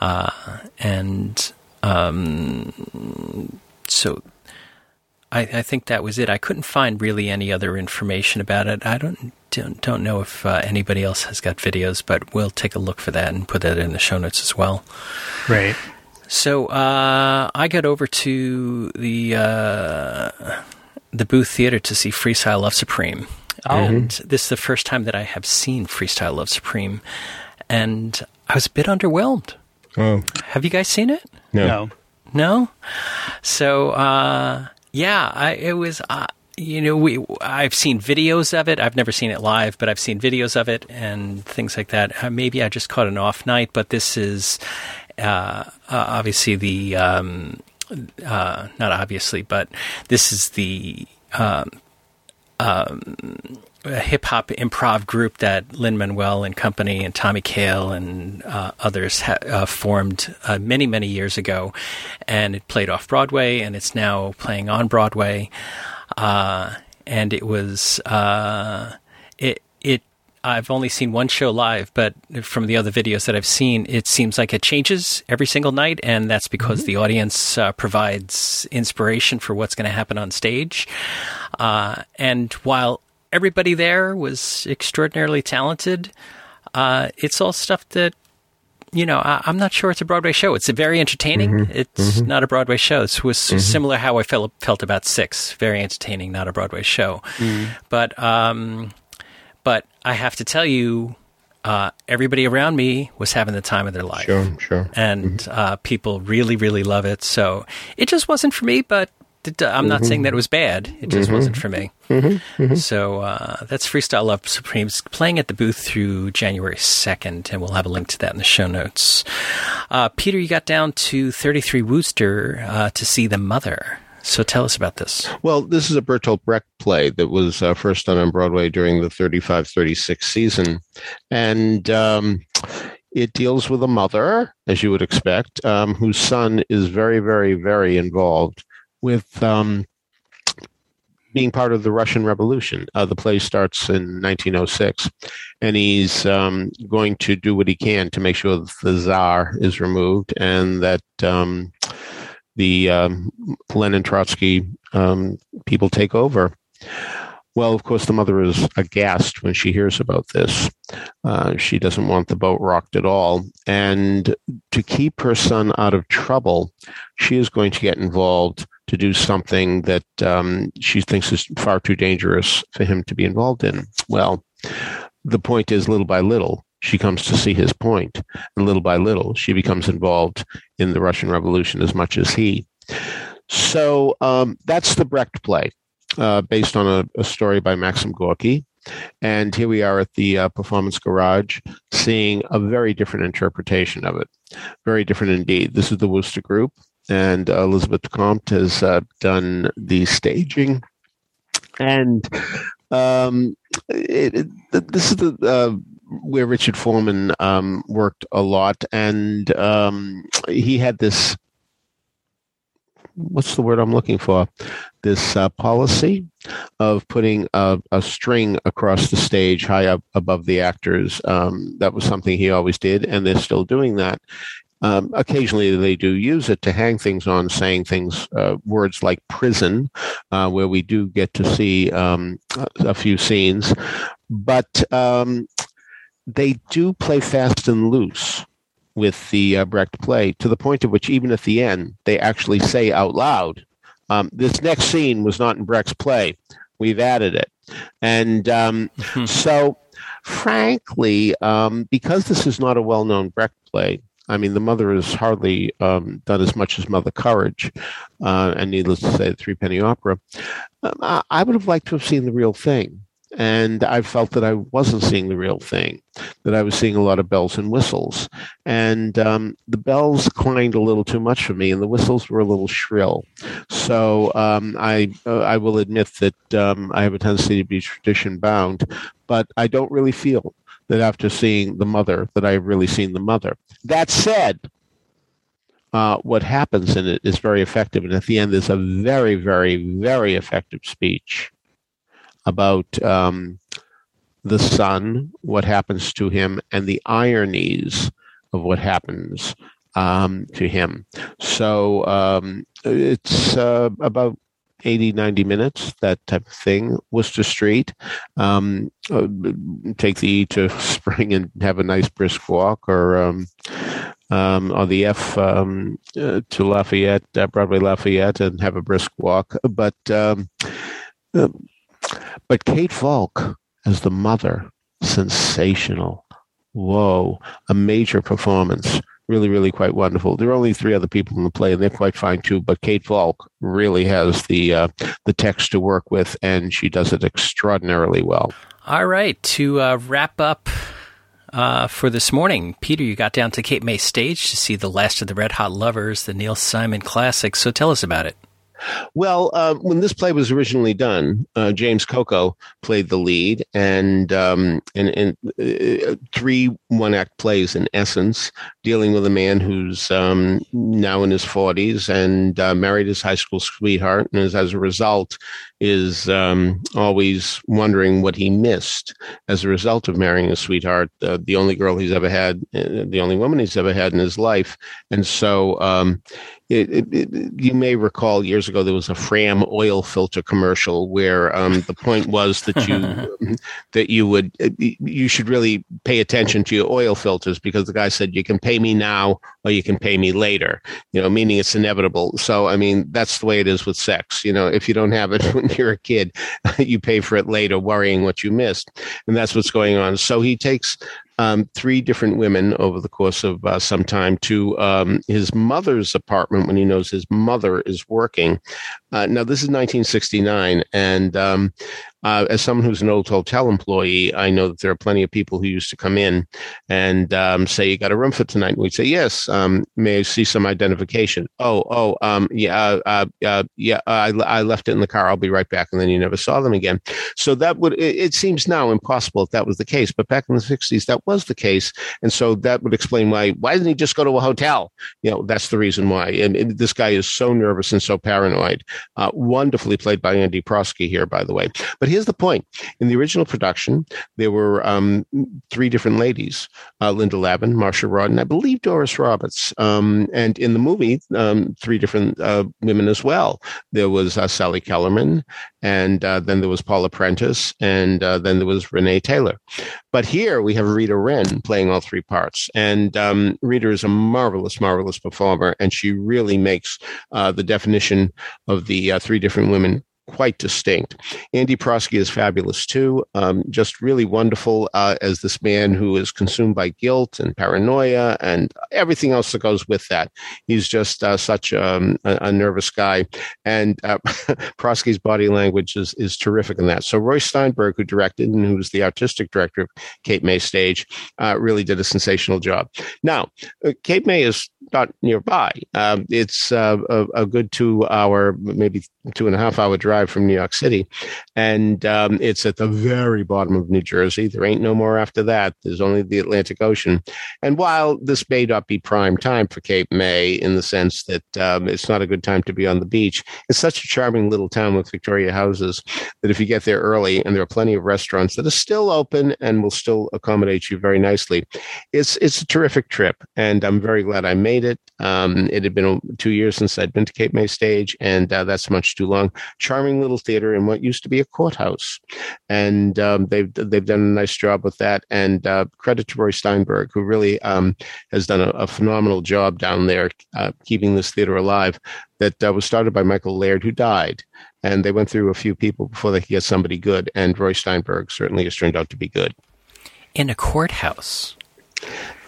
Uh, and um, so I, I, think that was it. I couldn't find really any other information about it. I don't don't, don't know if uh, anybody else has got videos, but we'll take a look for that and put that in the show notes as well. Right. So uh, I got over to the uh, the Booth Theater to see Freestyle Love Supreme, oh. and this is the first time that I have seen Freestyle Love Supreme, and I was a bit underwhelmed. Oh. Have you guys seen it? No. No. no? So uh, yeah, I, it was. Uh, you know, we I've seen videos of it. I've never seen it live, but I've seen videos of it and things like that. Uh, maybe I just caught an off night, but this is uh, uh, obviously the um, uh, not obviously, but this is the um, um, hip hop improv group that Lin Manuel and company and Tommy Kail and uh, others ha- uh, formed uh, many many years ago, and it played off Broadway and it's now playing on Broadway, uh, and it was uh, it it. I've only seen one show live, but from the other videos that I've seen, it seems like it changes every single night, and that's because mm-hmm. the audience uh, provides inspiration for what's going to happen on stage. and while everybody there was extraordinarily talented. Uh, it's all stuff that you know, I, am not sure it's a Broadway show. It's very entertaining. Mm-hmm. It's mm-hmm. not a Broadway show. It was mm-hmm. similar how I felt felt about Six. Very entertaining, not a Broadway show. Mm-hmm. But um, but I have to tell you, uh, everybody around me was having the time of their life. Sure, sure. And mm-hmm. uh, people really, really love it. So it just wasn't for me, but I'm not mm-hmm. saying that it was bad. It just mm-hmm. wasn't for me. Mm-hmm. mm-hmm. So uh, that's Freestyle Love Supremes playing at the booth through January 2nd, and we'll have a link to that in the show notes. Uh, Peter, you got down to 33 Wooster uh, to see The Mother. So tell us about this. Well, this is a Bertolt Brecht play that was uh, first done on Broadway during the 35 36 season. And. Um, it deals with a mother, as you would expect, um, whose son is very, very, very involved with um, being part of the Russian Revolution. Uh, the play starts in 1906, and he's um, going to do what he can to make sure that the Tsar is removed and that um, the um, Lenin Trotsky um, people take over. Well, of course, the mother is aghast when she hears about this. Uh, she doesn't want the boat rocked at all. And to keep her son out of trouble, she is going to get involved to do something that um, she thinks is far too dangerous for him to be involved in. Well, the point is, little by little, she comes to see his point, and little by little, she becomes involved in the Russian Revolution as much as he. So um, that's the Brecht play, uh, based on a, a, story by Maxim Gorky. And here we are at the uh, Performance Garage, seeing a very different interpretation of it. Very different indeed. This is the Wooster Group and uh, Elizabeth Comte has uh, done the staging. And um, it, it, this is the uh, where Richard Foreman um, worked a lot, and um, he had this what's the word I'm looking for? This uh, policy of putting a, a, string across the stage high up above the actors. Um, that was something he always did, and they're still doing that. Um, occasionally, they do use it to hang things on, saying things, uh, words like prison, uh, where we do get to see um, a few scenes. But um, they do play fast and loose with the uh, Brecht play to the point at which even at the end they actually say out loud, um, "This next scene was not in Brecht's play. We've added it," and um, so, frankly, um, because this is not a well-known Brecht play. I mean, the mother has hardly um, done as much as Mother Courage, uh, and needless to say, the Three Penny Opera. Um, I, would have liked to have seen the real thing and I felt that I wasn't seeing the real thing, that I was seeing a lot of bells and whistles. And um, the bells clanged a little too much for me, and the whistles were a little shrill. So um, I, uh, I will admit that um, I have a tendency to be tradition bound, but I don't really feel that after seeing the mother, that I've really seen the mother. That said, uh, what happens in it is very effective. And at the end, there's a very, very, very effective speech about um, the son, what happens to him, and the ironies of what happens um, to him. So um, it's uh, about 80, 90 minutes, that type of thing. Wooster Street. Um, uh, take the E to *laughs* Spring and have a nice brisk walk, or um, um, on the F um, uh, to Lafayette, uh, Broadway Lafayette, and have a brisk walk. But um, uh, but Kate Valk as the mother, sensational. Whoa, a major performance. Really, really quite wonderful. There are only three other people in the play, and they're quite fine too. But Kate Valk really has the uh, the text to work with, and she does it extraordinarily well. All right, to uh, wrap up uh, for this morning. Peter, you got down to Cape May stage to see the last of the Red Hot Lovers, the Neil Simon classic. So tell us about it. Well, uh, when this play was originally done, uh, James Coco played the lead, and um, and, and uh, three one-act plays in essence, dealing with a man who's um, now in his forties and uh, married his high school sweetheart, and is, as a result is um, always wondering what he missed as a result of marrying a sweetheart, uh, the only girl he's ever had, uh, the only woman he's ever had in his life, and so um, it, it, it, you may recall years ago there was a Fram oil filter commercial where um, the point was that you *laughs* that you would you should really pay attention to your oil filters because the guy said you can pay me now or you can pay me later. You know, meaning it's inevitable. So I mean that's the way it is with sex. You know, if you don't have it *laughs* when you're a kid, *laughs* you pay for it later, worrying what you missed, and that's what's going on. So he takes um, three different women over the course of uh, some time to um, his mother's apartment when he knows his mother is working. Uh, now, this is 1969, and um, uh, as someone who's an old hotel employee, I know that there are plenty of people who used to come in and um, say, "You got a room for tonight?" And we'd say, "Yes." Um, may I see some identification? Oh, oh, um, yeah, uh, uh, yeah. I, I left it in the car. I'll be right back. And then you never saw them again. So that would it, it seems now impossible if that was the case, but back in the '60s, that was the case, and so that would explain why. Why didn't he just go to a hotel? You know, that's the reason why. And, and this guy is so nervous and so paranoid. Uh, wonderfully played by Andy Prosky here, by the way. But here's the point: in the original production, there were um, three different ladies: uh, Linda Lavin, Marcia Rodden, I believe Doris Roberts, um, and in the movie, um, three different uh, women as well. There was uh, Sally Kellerman, and uh, then there was Paula Prentiss, and uh, then there was Renee Taylor. But here we have Rita Rehn playing all three parts, and um, Rita is a marvelous, marvelous performer, and she really makes the definition of the uh, three different women quite distinct. Andy Prosky is fabulous too, um, just really wonderful uh, as this man who is consumed by guilt and paranoia and everything else that goes with that. He's just uh, such um, a, a, nervous guy, and uh, *laughs* Prosky's body language is is terrific in that. So Roy Steinberg, who directed and who was the artistic director of Cape May Stage, uh, really did a sensational job. Now, uh, Cape May is not nearby. Um, it's uh, a, a good two hour, maybe two and a half hour drive drive from New York City, and um, it's at the very bottom of New Jersey. There ain't no more after that. There's only the Atlantic Ocean. And while this may not be prime time for Cape May in the sense that um, it's not a good time to be on the beach, it's such a charming little town with Victoria houses that if you get there early, and there are plenty of restaurants that are still open and will still accommodate you very nicely, it's it's a terrific trip, and I'm very glad I made it. Um, it had been two years since I'd been to Cape May Stage, and uh, that's much too long. Charming little theater in what used to be a courthouse, and um, they've they've done a nice job with that. And uh, credit to Roy Steinberg, who really um, has done a, a, phenomenal job down there uh, keeping this theater alive. That uh, was started by Michael Laird, who died. And they went through a few people before they could get somebody good. And Roy Steinberg certainly has turned out to be good. In a courthouse.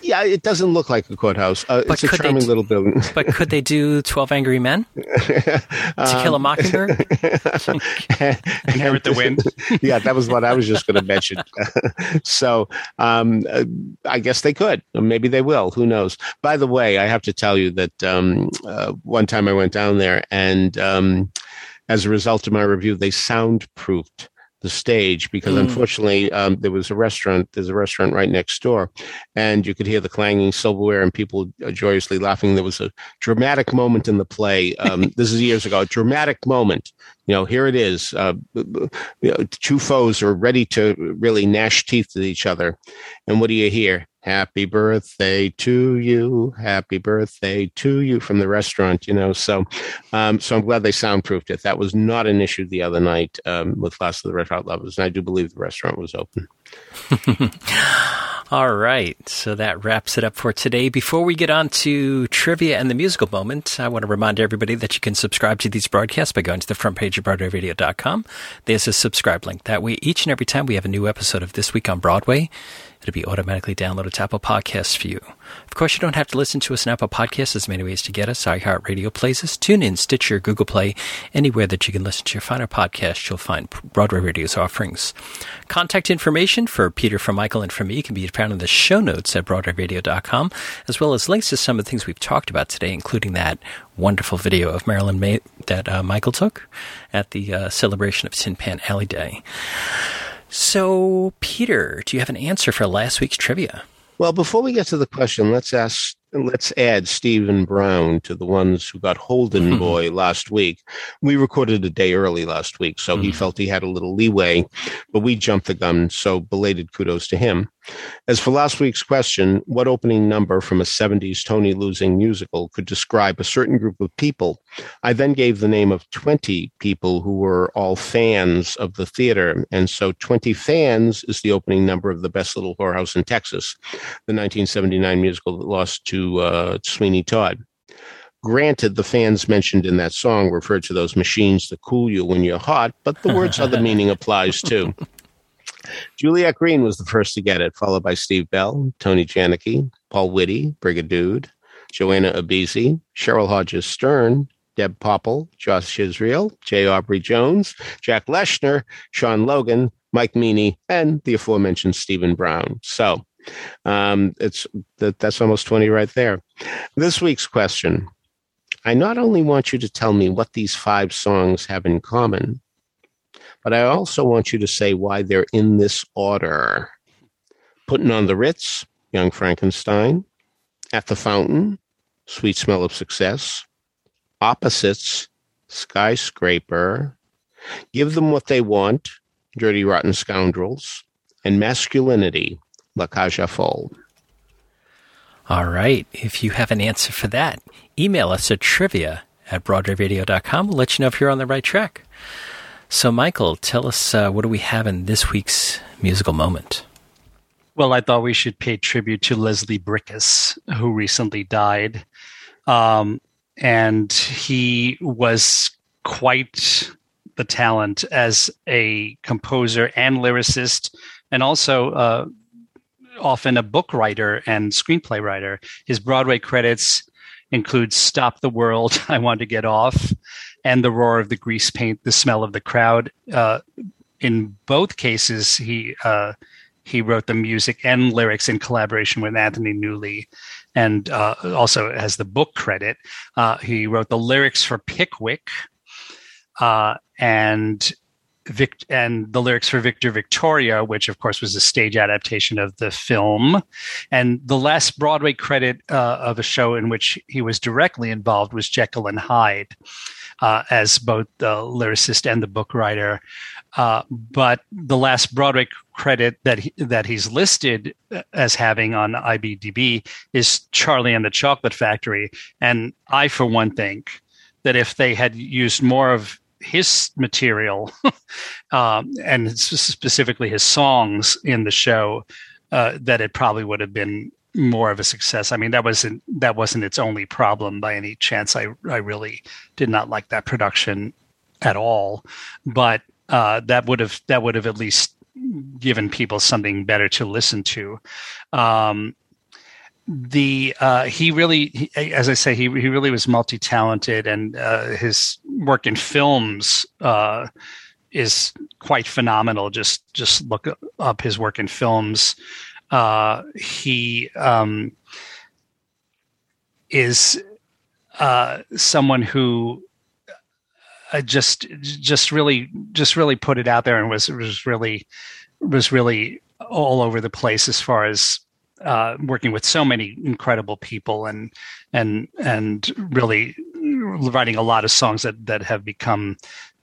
Yeah, it doesn't look like a courthouse. Uh, it's a charming do, little building. *laughs* but could they do Twelve Angry Men? *laughs* to um, Kill a Mockingbird? *laughs* Inherit the Wind. yeah, that was what I was just going to mention. so um, uh, I guess they could. Maybe they will. Who knows? By the way, I have to tell you that um, uh, one time I went down there, and um, as a result of my review, they soundproofed the stage because mm. unfortunately um, there was a restaurant there's a restaurant right next door and you could hear the clanging silverware and people joyously laughing. There was a dramatic moment in the play um, *laughs* this is years ago a dramatic moment. You know here it is uh, you know, two foes are ready to really gnash teeth at each other and what do you hear happy birthday to you happy birthday to you from the restaurant you know so um, so i'm glad they soundproofed it that was not an issue the other night um, with last of the red hot lovers and i do believe the restaurant was open *laughs* All right, so that wraps it up for today. Before we get on to trivia and the musical moment, I want to remind everybody that you can subscribe to these broadcasts by going to the front page of BroadwayRadio.com. There's a subscribe link. That way, each and every time we have a new episode of This Week on Broadway, It'll be automatically downloaded to Apple Podcasts for you. Of course, you don't have to listen to us on Apple Podcasts. There's many ways to get us. iHeartRadio plays us. Tune in, Stitcher, Google Play, anywhere that you can listen to your finer podcasts, you'll find Broadway Radio's offerings. Contact information for Peter, for Michael, and for me can be found in the show notes at BroadwayRadio.com, as well as links to some of the things we've talked about today, including that wonderful video of Marilyn Maye that uh, Michael took at the uh, celebration of Tin Pan Alley Day. So, Peter, do you have an answer for last week's trivia? Well, before we get to the question, let's ask let's add Stephen Brown to the ones who got Holden Boy last week. We recorded a day early last week, so mm-hmm. he felt he had a little leeway, but we jumped the gun, so belated kudos to him. As for last week's question, what opening number from a 70s Tony losing musical could describe a certain group of people? I then gave the name of 20 people who were all fans of the theater. And so 20 fans is the opening number of The Best Little Whorehouse in Texas, the 1979 musical that lost to uh, Sweeney Todd. Granted, the fans mentioned in that song refer to those machines that cool you when you're hot, but the words *laughs* other meaning applies too. Juliet Green was the first to get it, followed by Steve Bell, Tony Janicki, Paul Whitty, Brigadude, Joanna Abizi, Cheryl Hodges Stern, Deb Popple, Josh Israel, J. Aubrey Jones, Jack Leshner, Sean Logan, Mike Meany, and the aforementioned Stephen Brown. So um, it's that that's almost 20 right there. This week's question. I not only want you to tell me what these five songs have in common, but I also want you to say why they're in this order. Putting on the Ritz, Young Frankenstein, At the Fountain, Sweet Smell of Success, Opposites, Skyscraper, Give Them What They Want, Dirty Rotten Scoundrels, and Masculinity, La Cage aux Folles. All right. If you have an answer for that, email us at trivia at broadwayradio.com. We'll let you know if you're on the right track. So, Michael, tell us uh, what do we have in this week's musical moment? Well, I thought we should pay tribute to Leslie Bricusse, who recently died. Um, and he was quite the talent as a composer and lyricist, and also uh, often a book writer and screenplay writer. His Broadway credits include Stop the World, *laughs* I Want to Get Off, and The Roar of the Grease Paint, The Smell of the Crowd. Uh, in both cases, he uh, he wrote the music and lyrics in collaboration with Anthony Newley, and uh, also has the book credit. Uh, he wrote the lyrics for Pickwick. uh, and Vic- and the lyrics for Victor Victoria, which of course was a stage adaptation of the film. And the last Broadway credit uh, of a show in which he was directly involved was Jekyll and Hyde, uh, as both the lyricist and the book writer. Uh, but the last Broadway credit that he, that he's listed as having on IBDb is Charlie and the Chocolate Factory. And I, for one, think that if they had used more of his material *laughs* um, and specifically his songs in the show, uh, that it probably would have been more of a success. I mean, that wasn't that wasn't its only problem by any chance. I I really did not like that production at all, but uh, that would have that would have at least given people something better to listen to. Um, the uh, he really, he, as I say, he he really was multi talented, and uh, his work in films uh, is quite phenomenal. Just just look up his work in films. Uh, he um, is uh, someone who uh, just just really just really put it out there and was was really was really all over the place as far as uh, working with so many incredible people and and and really writing a lot of songs that that have become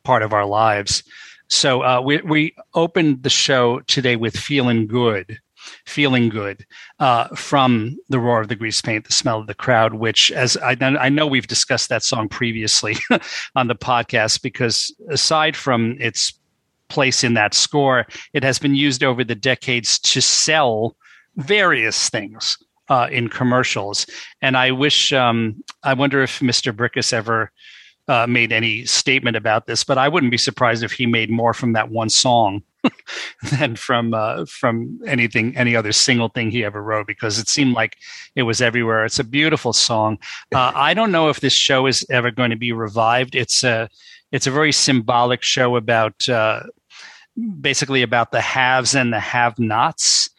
part of our lives. So uh, we we opened the show today with "Feeling Good," "Feeling Good" uh, from the roar of the grease paint, the smell of the crowd. Which, as I, I know, we've discussed that song previously *laughs* on the podcast because aside from its place in that score, it has been used over the decades to sell various things uh, in commercials. And I wish, um, I wonder if Mr. Bricusse ever uh, made any statement about this, but I wouldn't be surprised if he made more from that one song *laughs* than from uh, from anything, any other single thing he ever wrote, because it seemed like it was everywhere. It's a beautiful song. Uh, I don't know if this show is ever going to be revived. It's a it's a very symbolic show about uh, basically about the haves and the have-nots.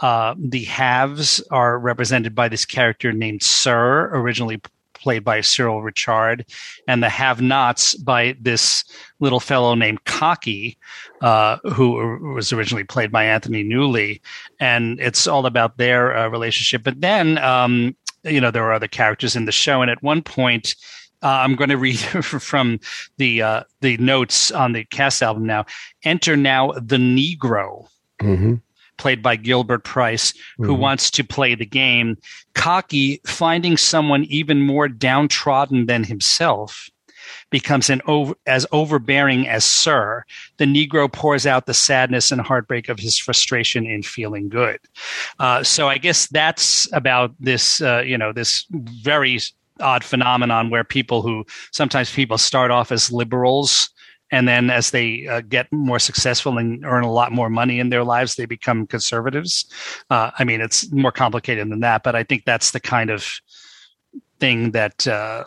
Uh, the haves are represented by this character named Sir, originally played by Cyril Ritchard, and the have-nots by this little fellow named Cocky, uh, who was originally played by Anthony Newley. And it's all about their uh, relationship. But then, um, you know, there are other characters in the show, and at one point. Uh, I'm going to read *laughs* from the uh, the notes on the cast album now. Enter now the Negro. Mm-hmm played by Gilbert Price, who mm-hmm. wants to play the game. Cocky, finding someone even more downtrodden than himself, becomes an over, as overbearing as Sir. The Negro pours out the sadness and heartbreak of his frustration in feeling good. Uh, so I guess that's about this, uh, you know, this very odd phenomenon where people who sometimes people start off as liberals and then as they uh, get more successful and earn a lot more money in their lives they become conservatives. Uh, i mean it's more complicated than that but i think that's the kind of thing that uh,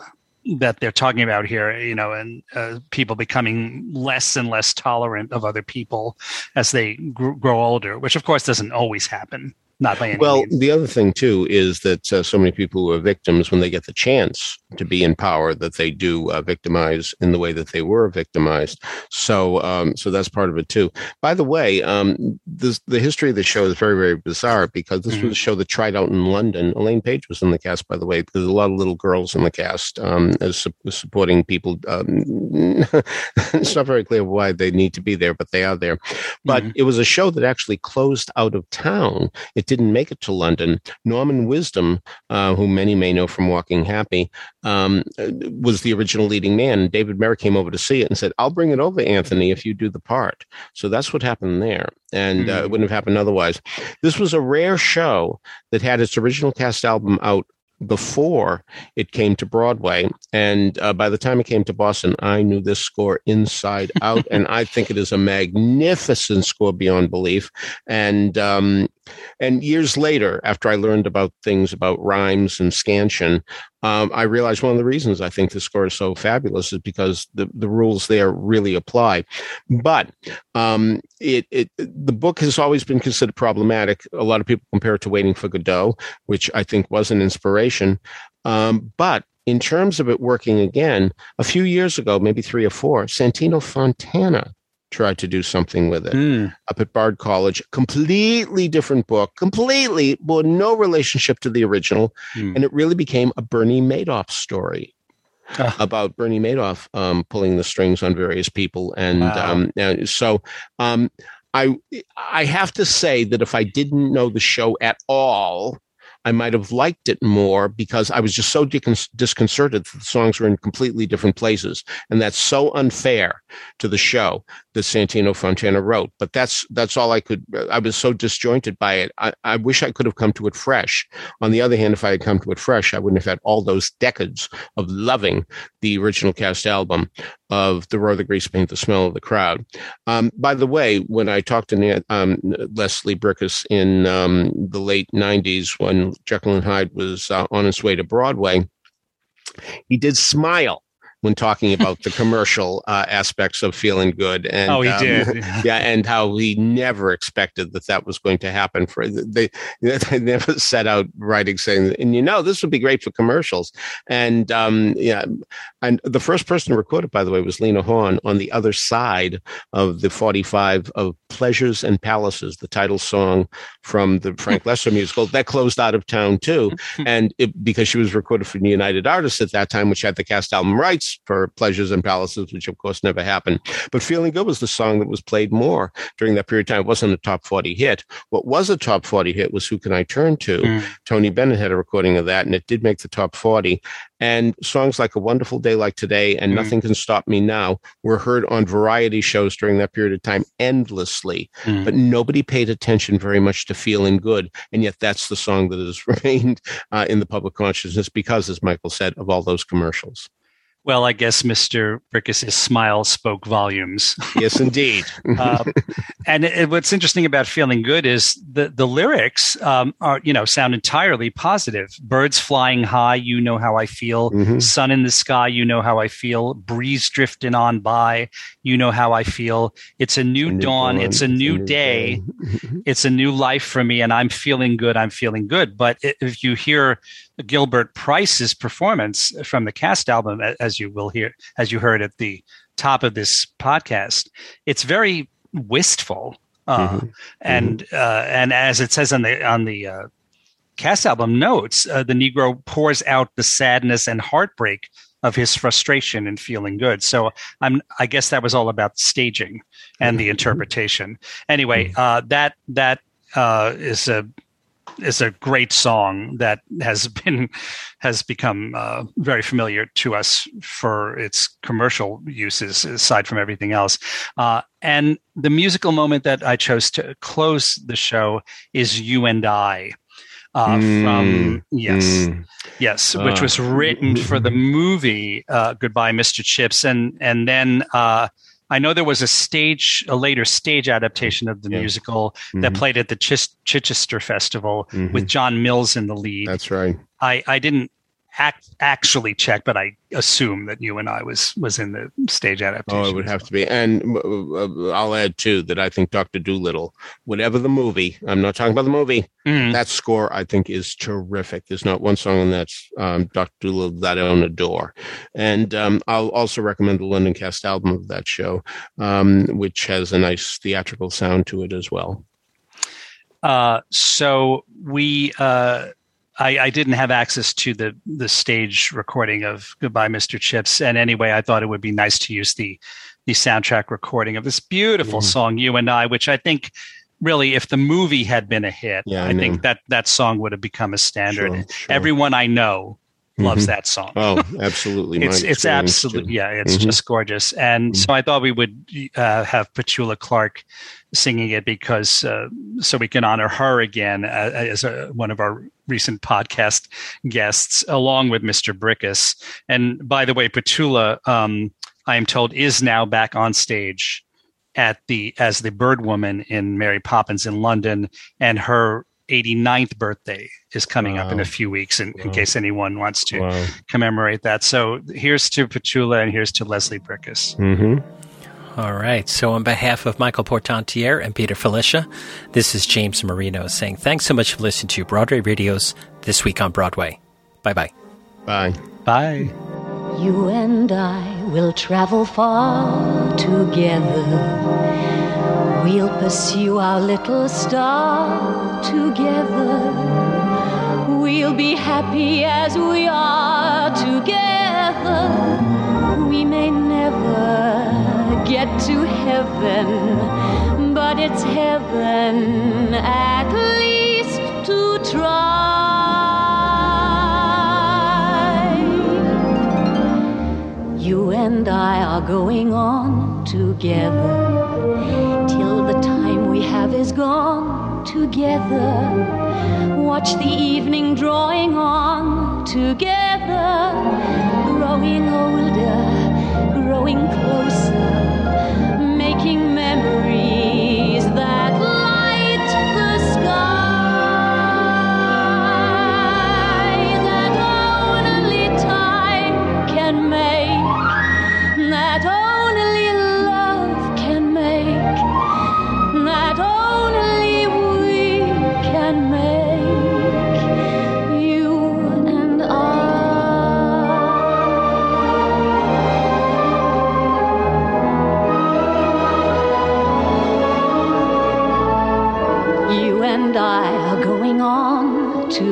that they're talking about here you know and uh, people becoming less and less tolerant of other people as they gr- grow older which of course doesn't always happen not by any well means. the other thing too is that uh, so many people who are victims when they get the chance to be in power that they do uh, victimize in the way that they were victimized so um, so that's part of it too by the way um, this, the history of the show is very very bizarre because this mm-hmm. was a show that tried out in london elaine Paige was in the cast by the way there's a lot of little girls in the cast um, as su- supporting people um, *laughs* it's not very clear why they need to be there but they are there but mm-hmm. it was a show that actually closed out of town it it didn't make it to London. Norman Wisdom, uh, who many may know from Walking Happy, um, was the original leading man. David Merrick came over to see it and said, I'll bring it over, Anthony, if you do the part. So that's what happened there. And mm-hmm. uh, it hmm. wouldn't have happened otherwise. This was a rare show that had its original cast album out before it came to Broadway. And uh, by the time it came to Boston, I knew this score inside out. *laughs* and I think it is a magnificent score beyond belief. And um, and years later, after I learned about things about rhymes and scansion, um, I realized one of the reasons I think the score is so fabulous is because the, the rules there really apply. But um, it, it the book has always been considered problematic. A lot of people compare it to Waiting for Godot, which I think was an inspiration. Um, but in terms of it working again, a few years ago, maybe three or four, Santino Fontana tried to do something with it Mm. up at Bard College. Completely different book, completely, well, no relationship to the original. Mm. And it really became a Bernie Madoff story Ah. about Bernie Madoff um, pulling the strings on various people. And Wow. um, uh, so um, I, I have to say that if I didn't know the show at all, I might have liked it more because I was just so discon- disconcerted that the songs were in completely different places, and that's so unfair to the show that Santino Fontana wrote. But that's that's all I could. I was so disjointed by it. I, I wish I could have come to it fresh. On the other hand, if I had come to it fresh, I wouldn't have had all those decades of loving the original cast album of the roar, of the grease paint, the smell of the crowd. Um, by the way, when I talked to um, Leslie Bricusse in um, the late '90s when Jekyll and Hyde was uh, on its way to Broadway, he did smile when talking about the commercial uh, aspects of feeling good. And oh, he um, did. *laughs* yeah, and how he never expected that that was going to happen. For they, they *laughs* never set out writing saying, and you know, this would be great for commercials. And um, yeah, and the first person recorded, by the way, was Lena Horne on the other side of the forty-five of Pleasures and Palaces, the title song from the Frank *laughs* Loesser musical that closed out of town too, and it, because she was recorded for the United Artists at that time, which had the cast album rights for Pleasures and Palaces, which of course never happened. But Feeling Good was the song that was played more during that period of time. It wasn't a top 40 hit. What was a top 40 hit was Who Can I Turn To? Mm. Tony Bennett had a recording of that, and it did make the top 40. And songs like A Wonderful Day Like Today and Mm. Nothing Can Stop Me Now were heard on variety shows during that period of time endlessly. Mm. But nobody paid attention very much to Feeling Good. And yet that's the song that has *laughs* remained uh, in the public consciousness because, as Michael said, of all those commercials. Well, I guess Mr. Bricusse' smile spoke volumes. *laughs* Yes, indeed. uh, *laughs* and it, what's interesting about feeling good is the the lyrics um, are you know sound entirely positive. Birds flying high, you know how I feel. Mhm. Sun in the sky, you know how I feel. Breeze drifting on by, you know how I feel. It's a new, A new dawn. dawn, It's a new, day. *laughs* It's a new life for me, and I'm feeling good. I'm feeling good. But if you hear Gilbert Price's performance from the cast album, as you will hear, as you heard at the top of this podcast, it's very wistful. Uh, Mhm. And uh, and as it says on the on the uh, cast album notes, uh, the Negro pours out the sadness and heartbreak of his frustration and feeling good. So I'm I guess that was all about staging and the interpretation. Anyway, uh, that that uh, is a is a great song that has been has become uh, very familiar to us for its commercial uses aside from everything else uh, and the musical moment that i chose to close the show is you and i uh, from yes Mm. yes which Ah. was written for the movie uh, goodbye mr chips and and then uh, I know there was a stage, a later stage adaptation of the Yeah. musical that Mhm. played at the Chis- Chichester Festival Mhm. with John Mills in the lead. That's right. I, I didn't act, actually check, but I assume that you and I was was in the stage adaptation. Oh, it would have to be. And uh, I'll add too that I think Doctor Dolittle, whatever the movie, I'm not talking about the movie. Mm. That score I think is terrific. There's not one song on that um, Doctor Dolittle that I don't adore. And um, I'll also recommend the London Cast album of that show, um, which has a nice theatrical sound to it as well. Uh, so we, uh, I, I didn't have access to the the stage recording of Goodbye, Mr. Chips, and anyway, I thought it would be nice to use the the soundtrack recording of this beautiful Mhm. song "You and I," which I think. Really, if the movie had been a hit, Yeah, I I, think that that song would have become a standard. Sure, sure. Everyone I know loves Mhm. that song. Oh, *laughs* absolutely. it's it's absolutely yeah it's Mhm. just gorgeous and Mhm. so i thought we would uh, have petula clark singing it because uh, so we can honor her again uh, as a, one of our recent podcast guests along with mr bricusse and by the way petula um, i am told is now back on stage at the as the bird woman in mary poppins in london and her 89th birthday is coming up in a few weeks in, in case anyone wants to Wow. commemorate that. So here's to Petula and here's to Leslie Bricusse. hmm All right. So, on behalf of Michael Portantiere and Peter Filichia, this is James Marino saying thanks so much for listening to Broadway Radio's This Week on Broadway. Bye bye. Bye. Bye. You and I will travel far together. We'll pursue our little star together. We'll be happy as we are together. We may never get to heaven, but it's heaven at least to try. You and I are going on together is gone together. Watch the evening drawing on together, growing older, growing closer,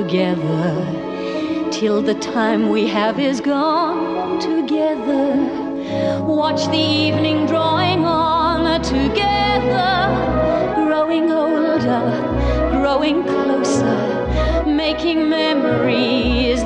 together till the time we have is gone together. Watch the evening drawing on together, growing older, growing closer, making memories